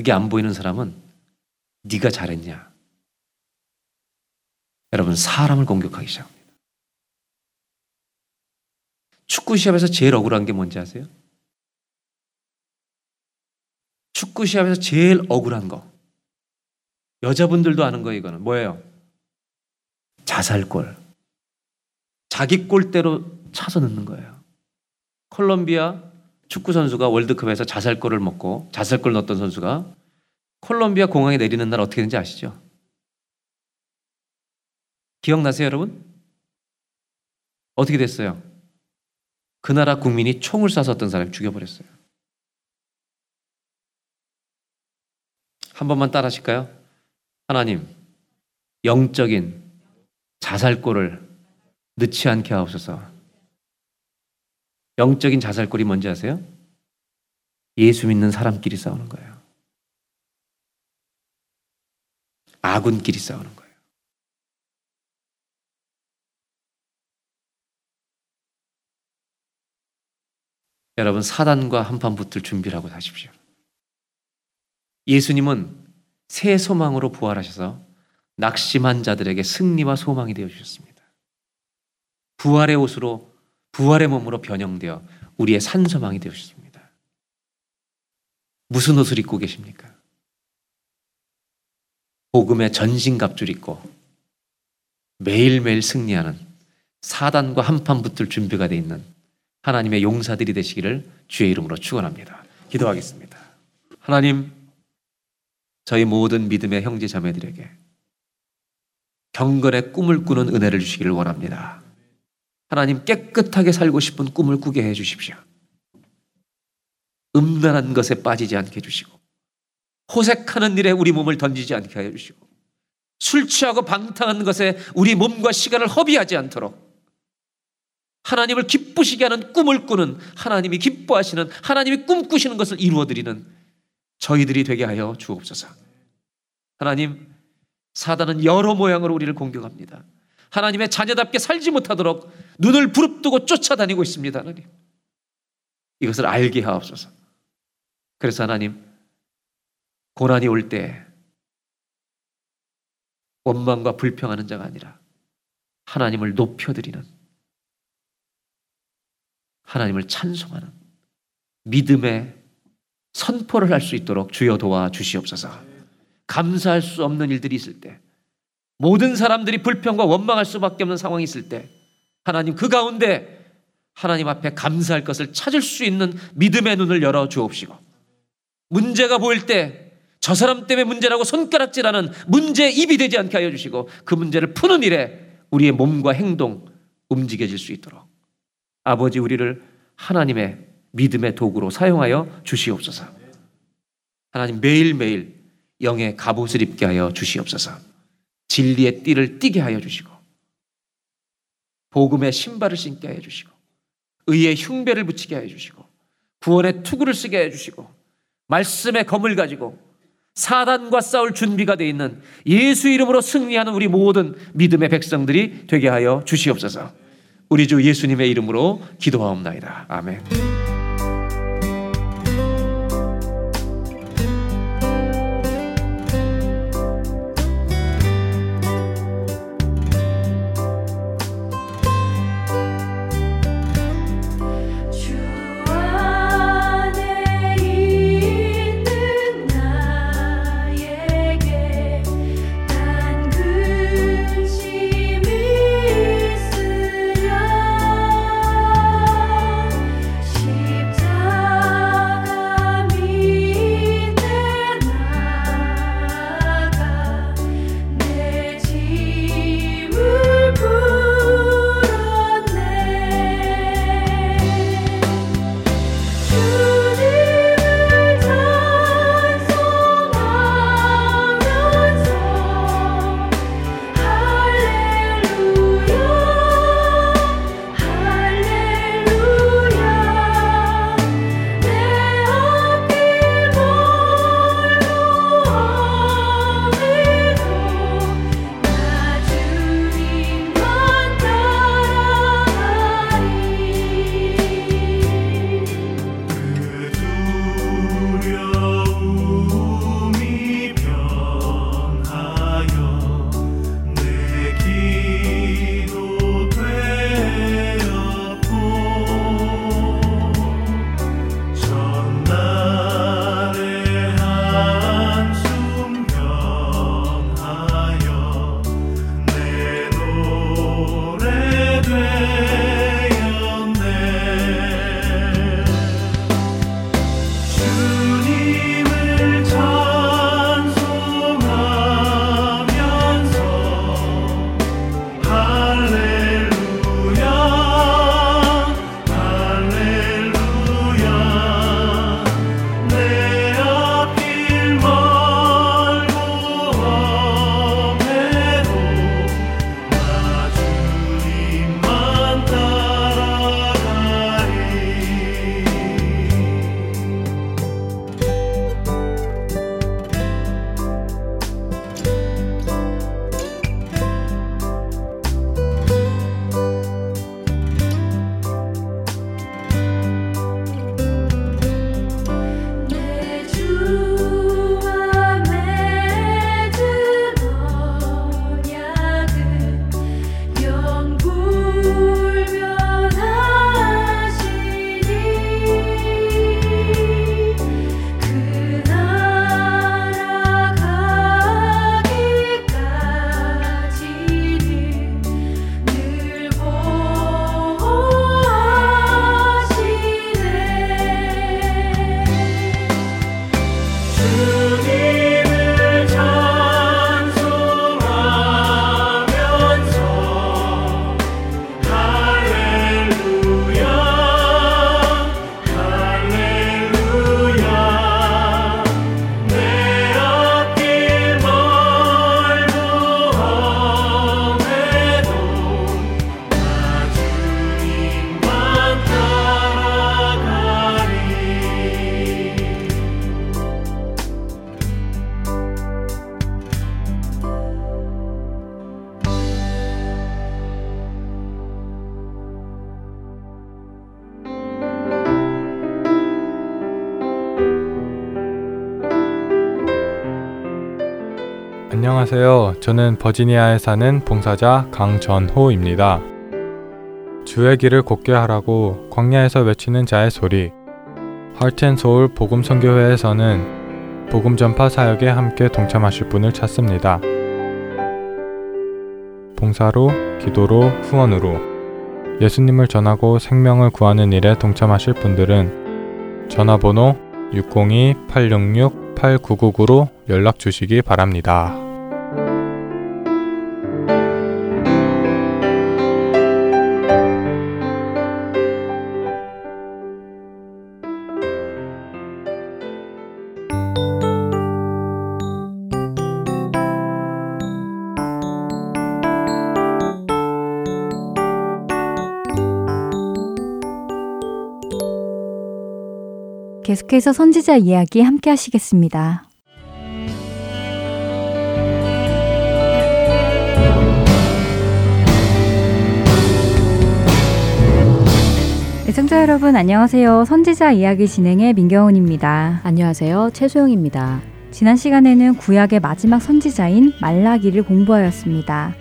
S3: 그게 안 보이는 사람은 네가 잘했냐? 여러분 사람을 공격하기 시작합니다. 축구 시합에서 제일 억울한 게 뭔지 아세요? 축구 시합에서 제일 억울한 거. 여자분들도 아는 거 이거는 뭐예요? 자살골. 자기 골대로 차서 넣는 거예요. 콜롬비아 축구 선수가 월드컵에서 자살골을 먹고 자살골 넣었던 선수가 콜롬비아 공항에 내리는 날 어떻게 되는지 아시죠? 기억나세요, 여러분? 어떻게 됐어요? 그 나라 국민이 총을 쏴서 어떤 사람이 죽여버렸어요. 한 번만 따라 하실까요? 하나님, 영적인 자살골을 넣지 않게 하옵소서. 영적인 자살골이 뭔지 아세요? 예수 믿는 사람끼리 싸우는 거예요. 아군끼리 싸우는 거예요. 여러분, 사단과 한판 붙을 준비를 하고 사십시오. 예수님은 새 소망으로 부활하셔서 낙심한 자들에게 승리와 소망이 되어 주셨습니다. 부활의 옷으로 부활의 몸으로 변형되어 우리의 산소망이 되어 주셨습니다. 무슨 옷을 입고 계십니까? 복음의 전신갑줄 입고 매일매일 승리하는 사단과 한판 붙을 준비가 되어 있는 하나님의 용사들이 되시기를 주의 이름으로 축원합니다. 기도하겠습니다. 하나님 저희 모든 믿음의 형제 자매들에게 경건의 꿈을 꾸는 은혜를 주시기를 원합니다. 하나님 깨끗하게 살고 싶은 꿈을 꾸게 해 주십시오. 음란한 것에 빠지지 않게 해 주시고 호색하는 일에 우리 몸을 던지지 않게 해 주시고 술 취하고 방탕한 것에 우리 몸과 시간을 허비하지 않도록 하나님을 기쁘시게 하는 꿈을 꾸는 하나님이 기뻐하시는 하나님이 꿈꾸시는 것을 이루어 드리는 저희들이 되게 하여 주옵소서. 하나님, 사단은 여러 모양으로 우리를 공격합니다. 하나님의 자녀답게 살지 못하도록 눈을 부릅뜨고 쫓아다니고 있습니다. 하나님. 이것을 알게 하옵소서. 그래서 하나님, 고난이 올 때 원망과 불평하는 자가 아니라 하나님을 높여드리는 하나님을 찬송하는 믿음의 선포를 할 수 있도록 주여 도와 주시옵소서. 감사할 수 없는 일들이 있을 때, 모든 사람들이 불평과 원망할 수밖에 없는 상황이 있을 때, 하나님 그 가운데 하나님 앞에 감사할 것을 찾을 수 있는 믿음의 눈을 열어 주옵시고, 문제가 보일 때 저 사람 때문에 문제라고 손가락질하는 문제 입이 되지 않게 하여 주시고, 그 문제를 푸는 일에 우리의 몸과 행동 움직여질 수 있도록 아버지 우리를 하나님의 믿음의 도구로 사용하여 주시옵소서. 하나님 매일매일 영의 갑옷을 입게 하여 주시옵소서. 진리의 띠를 띠게 하여 주시고 복음의 신발을 신게 하여 주시고 의의 흉배를 붙이게 하여 주시고 구원의 투구를 쓰게 하여 주시고 말씀의 검을 가지고
S4: 사단과 싸울 준비가 되어 있는 예수 이름으로 승리하는 우리 모든 믿음의 백성들이 되게 하여 주시옵소서. 우리 주 예수님의 이름으로 기도하옵나이다. 아멘.
S5: 저는 버지니아에 사는 봉사자 강전호입니다. 주의 길을 곱게 하라고 광야에서 외치는 자의 소리. 하트앤소울 복음선교회에서는 복음 전파 사역에 함께 동참하실 분을 찾습니다. 봉사로, 기도로, 후원으로 예수님을 전하고 생명을 구하는 일에 동참하실 분들은 전화번호 602-866-8999로 연락 주시기 바랍니다.
S1: 계속해서 선지자 이야기 함께 하시겠습니다. 네, 애청자 여러분 안녕하세요. 선지자 이야기 진행의 민경훈입니다.
S6: 안녕하세요. 최소영입니다.
S1: 지난 시간에는 구약의 마지막 선지자인 말라기를 공부하였습니다.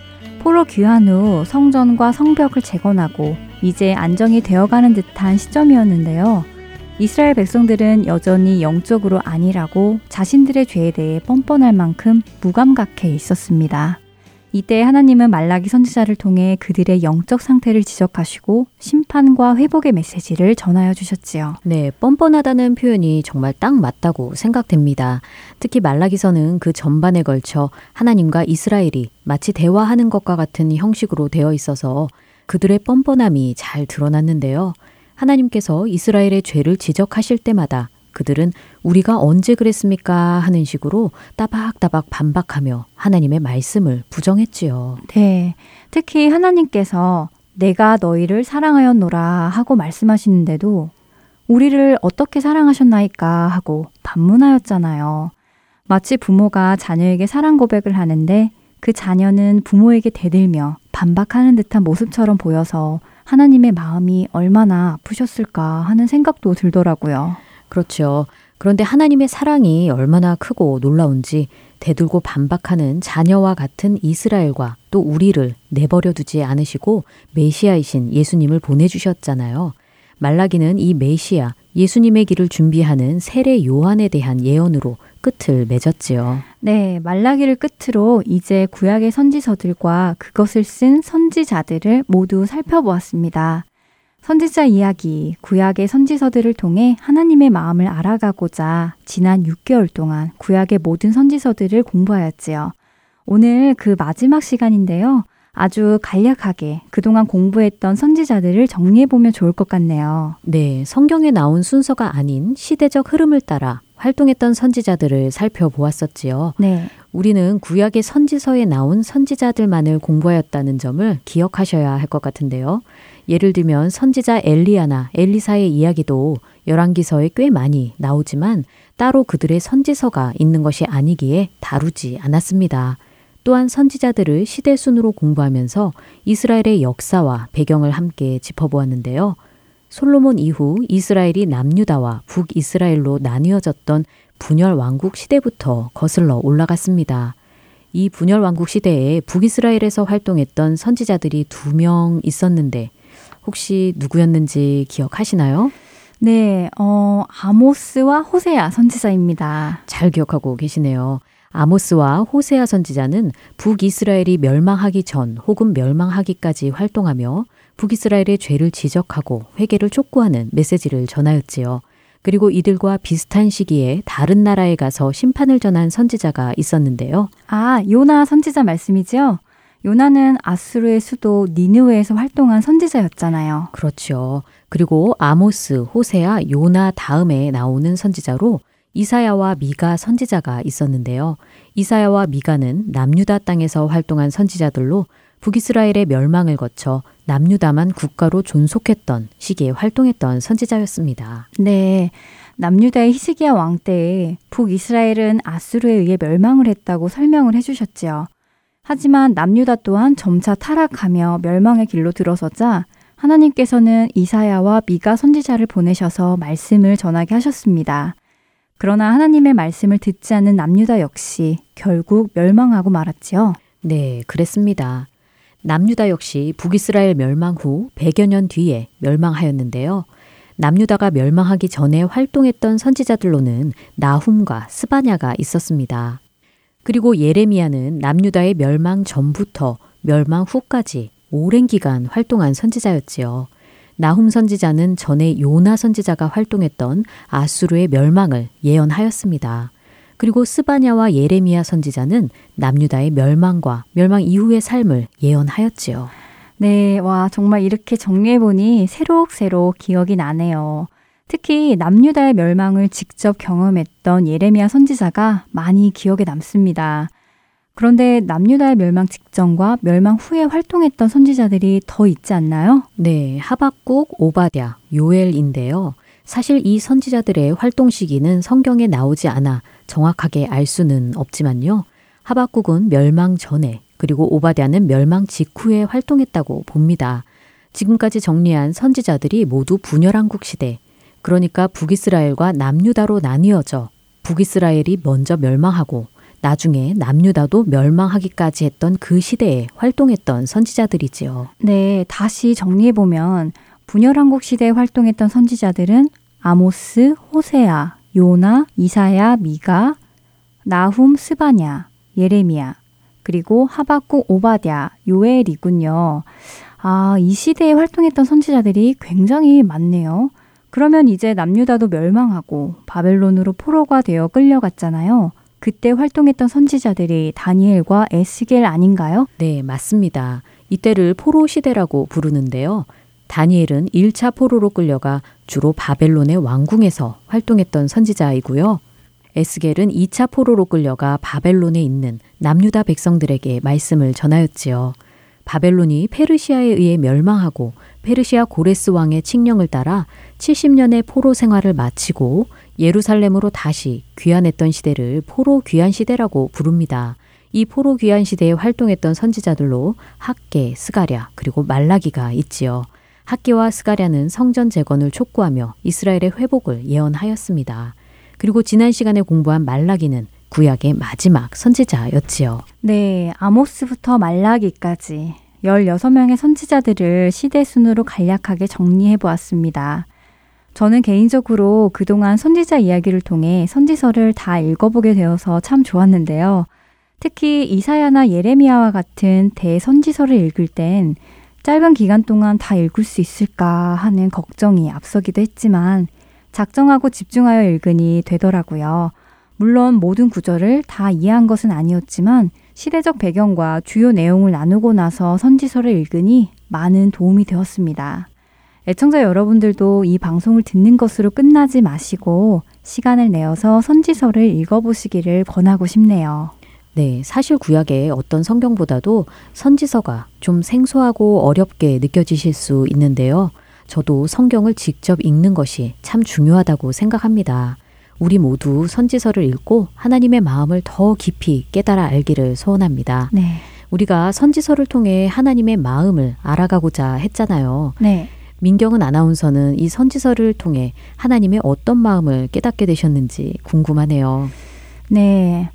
S1: 포로 귀환 후 성전과 성벽을 재건하고 이제 안정이 되어가는 듯한 시점이었는데요. 이스라엘 백성들은 여전히 영적으로 아니라고 자신들의 죄에 대해 뻔뻔할 만큼 무감각해 있었습니다. 이때 하나님은 말라기 선지자를 통해 그들의 영적 상태를 지적하시고 심판과 회복의 메시지를 전하여 주셨지요.
S6: 네, 뻔뻔하다는 표현이 정말 딱 맞다고 생각됩니다. 특히 말라기서는 그 전반에 걸쳐 하나님과 이스라엘이 마치 대화하는 것과 같은 형식으로 되어 있어서 그들의 뻔뻔함이 잘 드러났는데요. 하나님께서 이스라엘의 죄를 지적하실 때마다 그들은 우리가 언제 그랬습니까? 하는 식으로 따박따박 반박하며 하나님의 말씀을 부정했지요.
S1: 네. 특히 하나님께서 내가 너희를 사랑하였노라 하고 말씀하시는데도 우리를 어떻게 사랑하셨나이까 하고 반문하였잖아요. 마치 부모가 자녀에게 사랑 고백을 하는데 그 자녀는 부모에게 대들며 반박하는 듯한 모습처럼 보여서 하나님의 마음이 얼마나 아프셨을까 하는 생각도 들더라고요.
S6: 그렇죠. 그런데 하나님의 사랑이 얼마나 크고 놀라운지 대들고 반박하는 자녀와 같은 이스라엘과 또 우리를 내버려 두지 않으시고 메시아이신 예수님을 보내주셨잖아요. 말라기는 이 메시아, 예수님의 길을 준비하는 세례 요한에 대한 예언으로 끝을 맺었지요.
S1: 네, 말라기를 끝으로 이제 구약의 선지서들과 그것을 쓴 선지자들을 모두 살펴보았습니다. 선지자 이야기, 구약의 선지서들을 통해 하나님의 마음을 알아가고자 지난 6개월 동안 구약의 모든 선지서들을 공부하였지요. 오늘 그 마지막 시간인데요. 아주 간략하게 그동안 공부했던 선지자들을 정리해보면 좋을 것 같네요.
S6: 네, 성경에 나온 순서가 아닌 시대적 흐름을 따라 활동했던 선지자들을 살펴보았었지요.
S1: 네.
S6: 우리는 구약의 선지서에 나온 선지자들만을 공부하였다는 점을 기억하셔야 할 것 같은데요. 예를 들면 선지자 엘리야나 엘리사의 이야기도 열왕기서에 꽤 많이 나오지만 따로 그들의 선지서가 있는 것이 아니기에 다루지 않았습니다. 또한 선지자들을 시대 순으로 공부하면서 이스라엘의 역사와 배경을 함께 짚어보았는데요. 솔로몬 이후 이스라엘이 남유다와 북이스라엘로 나뉘어졌던 분열 왕국 시대부터 거슬러 올라갔습니다. 이 분열 왕국 시대에 북이스라엘에서 활동했던 선지자들이 두 명 있었는데 혹시 누구였는지 기억하시나요?
S1: 네, 어, 아모스와 호세아 선지자입니다.
S6: 잘 기억하고 계시네요. 아모스와 호세아 선지자는 북이스라엘이 멸망하기 전 혹은 멸망하기까지 활동하며 북이스라엘의 죄를 지적하고 회개를 촉구하는 메시지를 전하였지요. 그리고 이들과 비슷한 시기에 다른 나라에 가서 심판을 전한 선지자가 있었는데요.
S1: 아, 요나 선지자 말씀이죠? 요나는 아수르의 수도 니느웨에서 활동한 선지자였잖아요.
S6: 그렇죠. 그리고 아모스, 호세아, 요나 다음에 나오는 선지자로 이사야와 미가 선지자가 있었는데요. 이사야와 미가는 남유다 땅에서 활동한 선지자들로 북이스라엘의 멸망을 거쳐 남유다만 국가로 존속했던 시기에 활동했던 선지자였습니다.
S1: 네. 남유다의 히스기야 왕 때에 북이스라엘은 아수르에 의해 멸망을 했다고 설명을 해주셨지요. 하지만 남유다 또한 점차 타락하며 멸망의 길로 들어서자 하나님께서는 이사야와 미가 선지자를 보내셔서 말씀을 전하게 하셨습니다. 그러나 하나님의 말씀을 듣지 않는 남유다 역시 결국 멸망하고 말았지요.
S6: 네, 그랬습니다. 남유다 역시 북이스라엘 멸망 후 100여 년 뒤에 멸망하였는데요. 남유다가 멸망하기 전에 활동했던 선지자들로는 나훔과 스바냐가 있었습니다. 그리고 예레미야는 남유다의 멸망 전부터 멸망 후까지 오랜 기간 활동한 선지자였지요. 나훔 선지자는 전에 요나 선지자가 활동했던 아수르의 멸망을 예언하였습니다. 그리고 스바냐와 예레미야 선지자는 남유다의 멸망과 멸망 이후의 삶을 예언하였지요.
S1: 네, 와, 정말 이렇게 정리해보니 새록새록 기억이 나네요. 특히 남유다의 멸망을 직접 경험했던 예레미야 선지자가 많이 기억에 남습니다. 그런데 남유다의 멸망 직전과 멸망 후에 활동했던 선지자들이 더 있지 않나요?
S6: 네, 하박국, 오바댜, 요엘인데요. 사실 이 선지자들의 활동 시기는 성경에 나오지 않아 정확하게 알 수는 없지만요. 하박국은 멸망 전에 그리고 오바댜는 멸망 직후에 활동했다고 봅니다. 지금까지 정리한 선지자들이 모두 분열왕국 시대, 그러니까 북이스라엘과 남유다로 나뉘어져 북이스라엘이 먼저 멸망하고 나중에 남유다도 멸망하기까지 했던 그 시대에 활동했던 선지자들이지요.
S1: 네, 다시 정리해보면 분열왕국 시대에 활동했던 선지자들은 아모스, 호세아, 요나, 이사야, 미가, 나훔, 스바냐, 예레미야, 그리고 하박국, 오바댜, 요엘이군요. 아, 이 시대에 활동했던 선지자들이 굉장히 많네요. 그러면 이제 남유다도 멸망하고 바벨론으로 포로가 되어 끌려갔잖아요. 그때 활동했던 선지자들이 다니엘과 에스겔 아닌가요?
S6: 네, 맞습니다. 이때를 포로 시대라고 부르는데요. 다니엘은 1차 포로로 끌려가 주로 바벨론의 왕궁에서 활동했던 선지자이고요. 에스겔은 2차 포로로 끌려가 바벨론에 있는 남유다 백성들에게 말씀을 전하였지요. 바벨론이 페르시아에 의해 멸망하고 페르시아 고레스 왕의 칙령을 따라 70년의 포로 생활을 마치고 예루살렘으로 다시 귀환했던 시대를 포로 귀환 시대라고 부릅니다. 이 포로 귀환 시대에 활동했던 선지자들로 학계, 스가랴, 그리고 말라기가 있지요. 학계와 스가랴는 성전 재건을 촉구하며 이스라엘의 회복을 예언하였습니다. 그리고 지난 시간에 공부한 말라기는 구약의 마지막 선지자였지요.
S1: 네, 아모스부터 말라기까지 16명의 선지자들을 시대 순으로 간략하게 정리해 보았습니다. 저는 개인적으로 그동안 선지자 이야기를 통해 선지서를 다 읽어보게 되어서 참 좋았는데요. 특히 이사야나 예레미야와 같은 대선지서를 읽을 땐 짧은 기간 동안 다 읽을 수 있을까 하는 걱정이 앞서기도 했지만 작정하고 집중하여 읽으니 되더라고요. 물론 모든 구절을 다 이해한 것은 아니었지만 시대적 배경과 주요 내용을 나누고 나서 선지서를 읽으니 많은 도움이 되었습니다. 애청자 여러분들도 이 방송을 듣는 것으로 끝나지 마시고 시간을 내어서 선지서를 읽어보시기를 권하고 싶네요.
S6: 네, 사실 구약의 어떤 성경보다도 선지서가 좀 생소하고 어렵게 느껴지실 수 있는데요. 저도 성경을 직접 읽는 것이 참 중요하다고 생각합니다. 우리 모두 선지서를 읽고 하나님의 마음을 더 깊이 깨달아 알기를 소원합니다.
S1: 네.
S6: 우리가 선지서를 통해 하나님의 마음을 알아가고자 했잖아요.
S1: 네.
S6: 민경은 아나운서는 이 선지서를 통해 하나님의 어떤 마음을 깨닫게 되셨는지 궁금하네요.
S1: 네.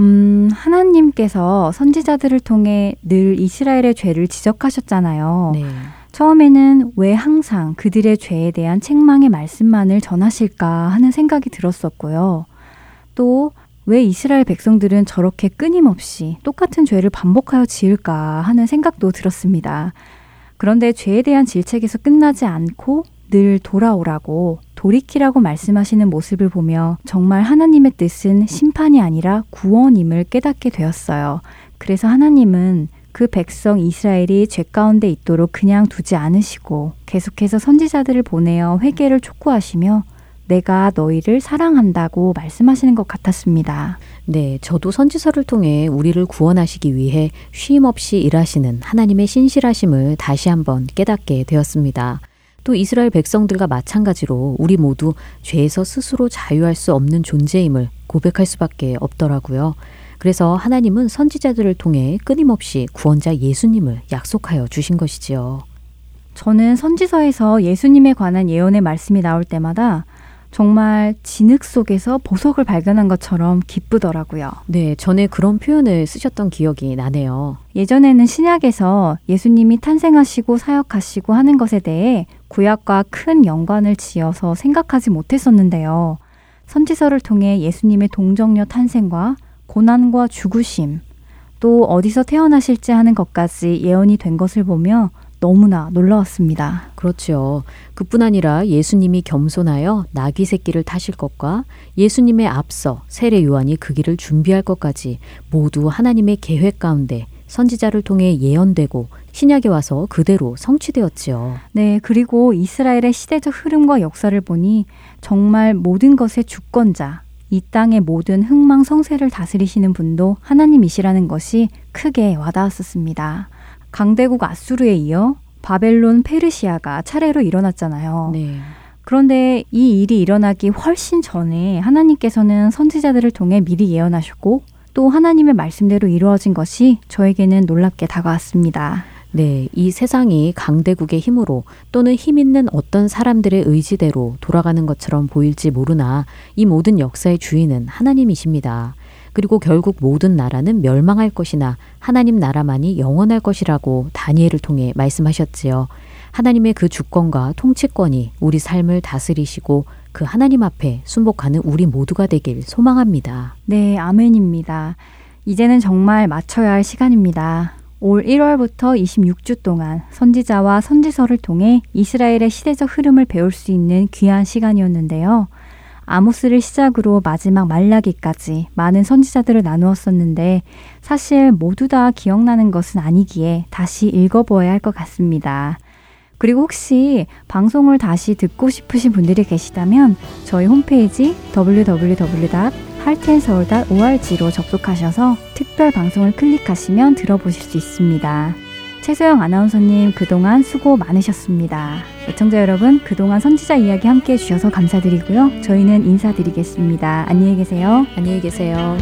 S1: 음, 하나님께서 선지자들을 통해 늘 이스라엘의 죄를 지적하셨잖아요.
S6: 네.
S1: 처음에는 왜 항상 그들의 죄에 대한 책망의 말씀만을 전하실까 하는 생각이 들었었고요. 또 왜 이스라엘 백성들은 저렇게 끊임없이 똑같은 죄를 반복하여 지을까 하는 생각도 들었습니다. 그런데 죄에 대한 질책에서 끝나지 않고 늘 돌아오라고 돌이키라고 말씀하시는 모습을 보며 정말 하나님의 뜻은 심판이 아니라 구원임을 깨닫게 되었어요. 그래서 하나님은 그 백성 이스라엘이 죄 가운데 있도록 그냥 두지 않으시고 계속해서 선지자들을 보내어 회개를 촉구하시며 내가 너희를 사랑한다고 말씀하시는 것 같았습니다.
S6: 네, 저도 선지서를 통해 우리를 구원하시기 위해 쉼 없이 일하시는 하나님의 신실하심을 다시 한번 깨닫게 되었습니다. 또 이스라엘 백성들과 마찬가지로 우리 모두 죄에서 스스로 자유할 수 없는 존재임을 고백할 수밖에 없더라고요. 그래서 하나님은 선지자들을 통해 끊임없이 구원자 예수님을 약속하여 주신 것이지요.
S1: 저는 선지서에서 예수님에 관한 예언의 말씀이 나올 때마다 정말 진흙 속에서 보석을 발견한 것처럼 기쁘더라고요.
S6: 네, 전에 그런 표현을 쓰셨던 기억이 나네요.
S1: 예전에는 신약에서 예수님이 탄생하시고 사역하시고 하는 것에 대해 구약과 큰 연관을 지어서 생각하지 못했었는데요. 선지서를 통해 예수님의 동정녀 탄생과 고난과 죽으심, 또 어디서 태어나실지 하는 것까지 예언이 된 것을 보며 너무나 놀라웠습니다.
S6: 그렇죠. 그뿐 아니라 예수님이 겸손하여 나귀 새끼를 타실 것과 예수님의 앞서 세례 요한이 그 길을 준비할 것까지 모두 하나님의 계획 가운데 선지자를 통해 예언되고 신약에 와서 그대로 성취되었지요.
S1: 네, 그리고 이스라엘의 시대적 흐름과 역사를 보니 정말 모든 것의 주권자, 이 땅의 모든 흥망성쇠를 다스리시는 분도 하나님이시라는 것이 크게 와닿았었습니다. 강대국 아수르에 이어 바벨론, 페르시아가 차례로 일어났잖아요.
S6: 네.
S1: 그런데 이 일이 일어나기 훨씬 전에 하나님께서는 선지자들을 통해 미리 예언하셨고 또 하나님의 말씀대로 이루어진 것이 저에게는 놀랍게 다가왔습니다.
S7: 네, 이 세상이 강대국의 힘으로 또는 힘 있는 어떤 사람들의 의지대로 돌아가는 것처럼 보일지 모르나 이 모든 역사의 주인은 하나님이십니다. 그리고 결국 모든 나라는 멸망할 것이나 하나님 나라만이 영원할 것이라고 다니엘을 통해 말씀하셨지요. 하나님의 그 주권과 통치권이 우리 삶을 다스리시고 그 하나님 앞에 순복하는 우리 모두가 되길 소망합니다.
S1: 네, 아멘입니다. 이제는 정말 맞춰야 할 시간입니다. 올 1월부터 26주 동안 선지자와 선지서를 통해 이스라엘의 시대적 흐름을 배울 수 있는 귀한 시간이었는데요. 아모스를 시작으로 마지막 말라기까지 많은 선지자들을 나누었었는데 사실 모두 다 기억나는 것은 아니기에 다시 읽어보아야 할 것 같습니다. 그리고 혹시 방송을 다시 듣고 싶으신 분들이 계시다면 저희 홈페이지 www.할텐서울.org로 접속하셔서 특별 방송을 클릭하시면 들어보실 수 있습니다. 최소영 아나운서님 그동안 수고 많으셨습니다. 애청자 여러분 그동안 선지자 이야기 함께 해주셔서 감사드리고요. 저희는 인사드리겠습니다. 안녕히 계세요.
S7: 안녕히 계세요.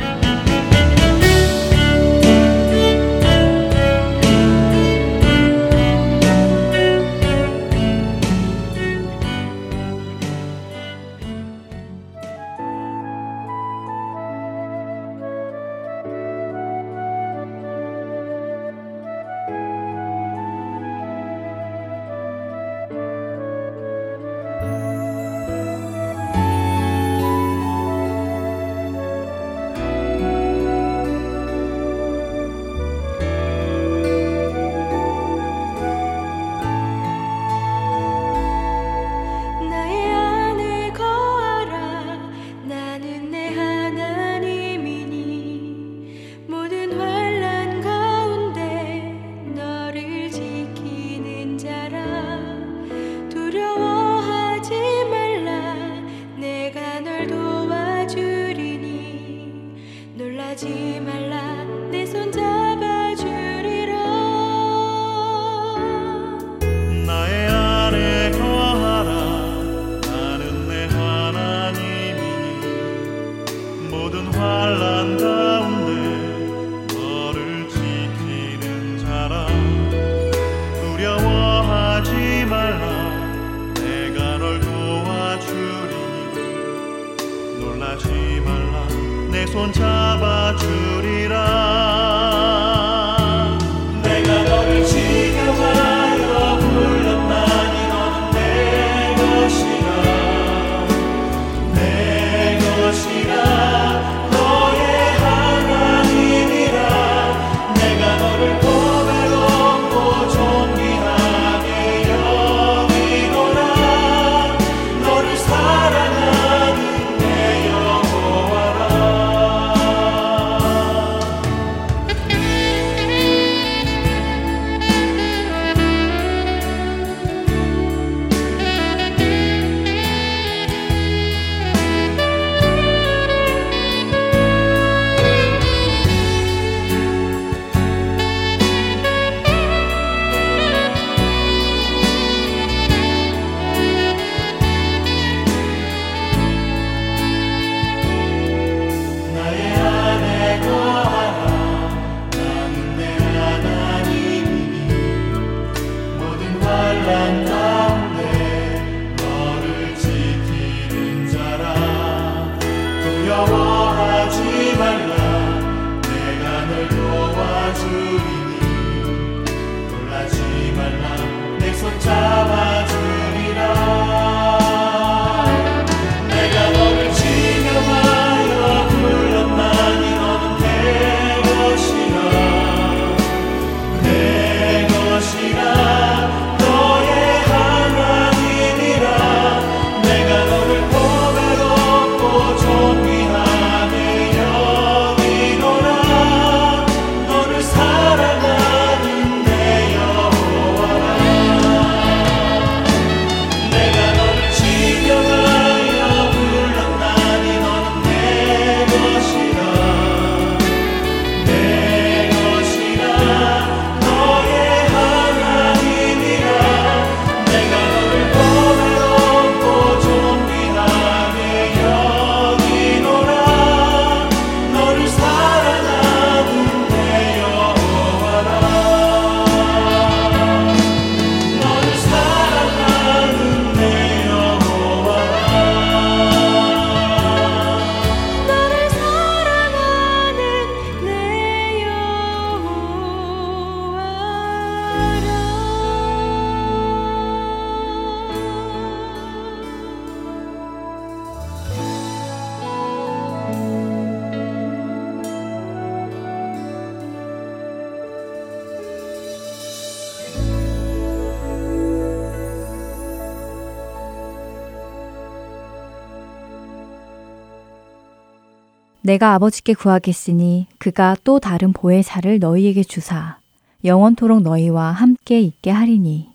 S1: 내가 아버지께 구하겠으니 그가 또 다른 보혜사를 너희에게 주사 영원토록 너희와 함께 있게 하리니.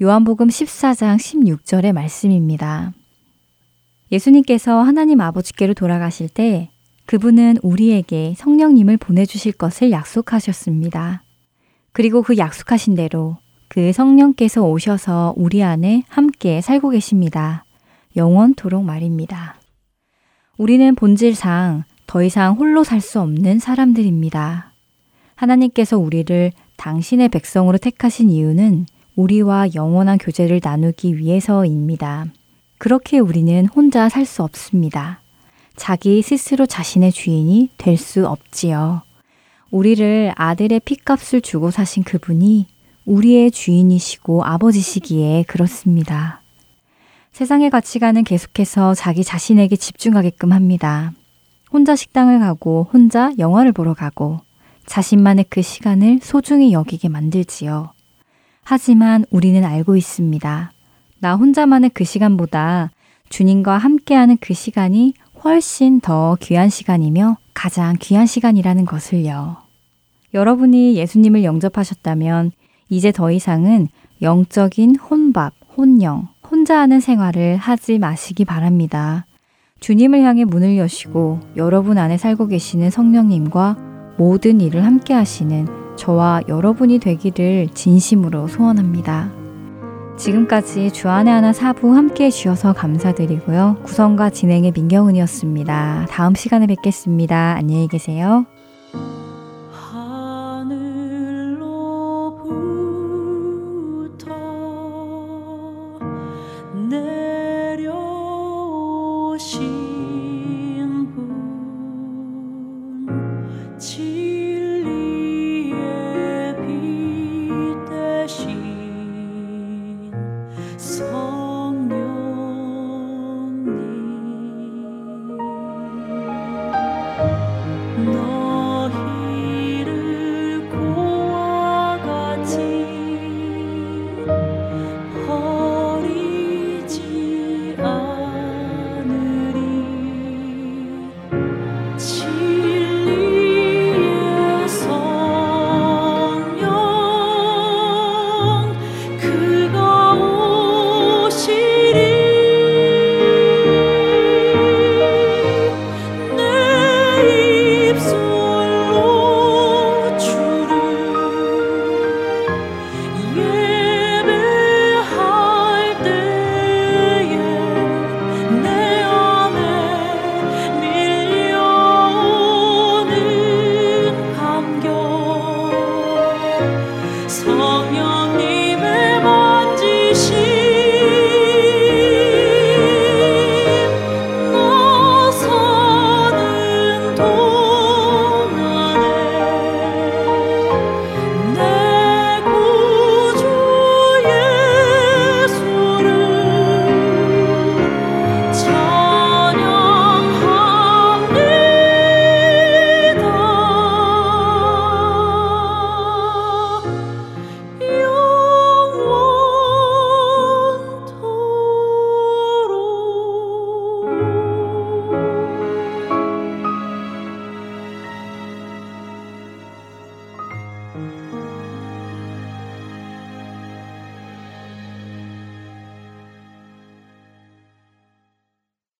S1: 요한복음 14장 16절의 말씀입니다. 예수님께서 하나님 아버지께로 돌아가실 때 그분은 우리에게 성령님을 보내주실 것을 약속하셨습니다. 그리고 그 약속하신 대로 그 성령께서 오셔서 우리 안에 함께 살고 계십니다. 영원토록 말입니다. 우리는 본질상 더 이상 홀로 살 수 없는 사람들입니다. 하나님께서 우리를 당신의 백성으로 택하신 이유는 우리와 영원한 교제를 나누기 위해서입니다. 그렇게 우리는 혼자 살 수 없습니다. 자기 스스로 자신의 주인이 될 수 없지요. 우리를 아들의 핏값을 주고 사신 그분이 우리의 주인이시고 아버지시기에 그렇습니다. 세상의 가치관은 계속해서 자기 자신에게 집중하게끔 합니다. 혼자 식당을 가고 혼자 영화를 보러 가고 자신만의 그 시간을 소중히 여기게 만들지요. 하지만 우리는 알고 있습니다. 나 혼자만의 그 시간보다 주님과 함께하는 그 시간이 훨씬 더 귀한 시간이며 가장 귀한 시간이라는 것을요. 여러분이 예수님을 영접하셨다면 이제 더 이상은 영적인 혼밥, 혼영, 혼자 하는 생활을 하지 마시기 바랍니다. 주님을 향해 문을 여시고 여러분 안에 살고 계시는 성령님과 모든 일을 함께 하시는 저와 여러분이 되기를 진심으로 소원합니다. 지금까지 주안의 하나 사부 함께 해주셔서 감사드리고요. 구성과 진행의 민경은이었습니다. 다음 시간에 뵙겠습니다. 안녕히 계세요.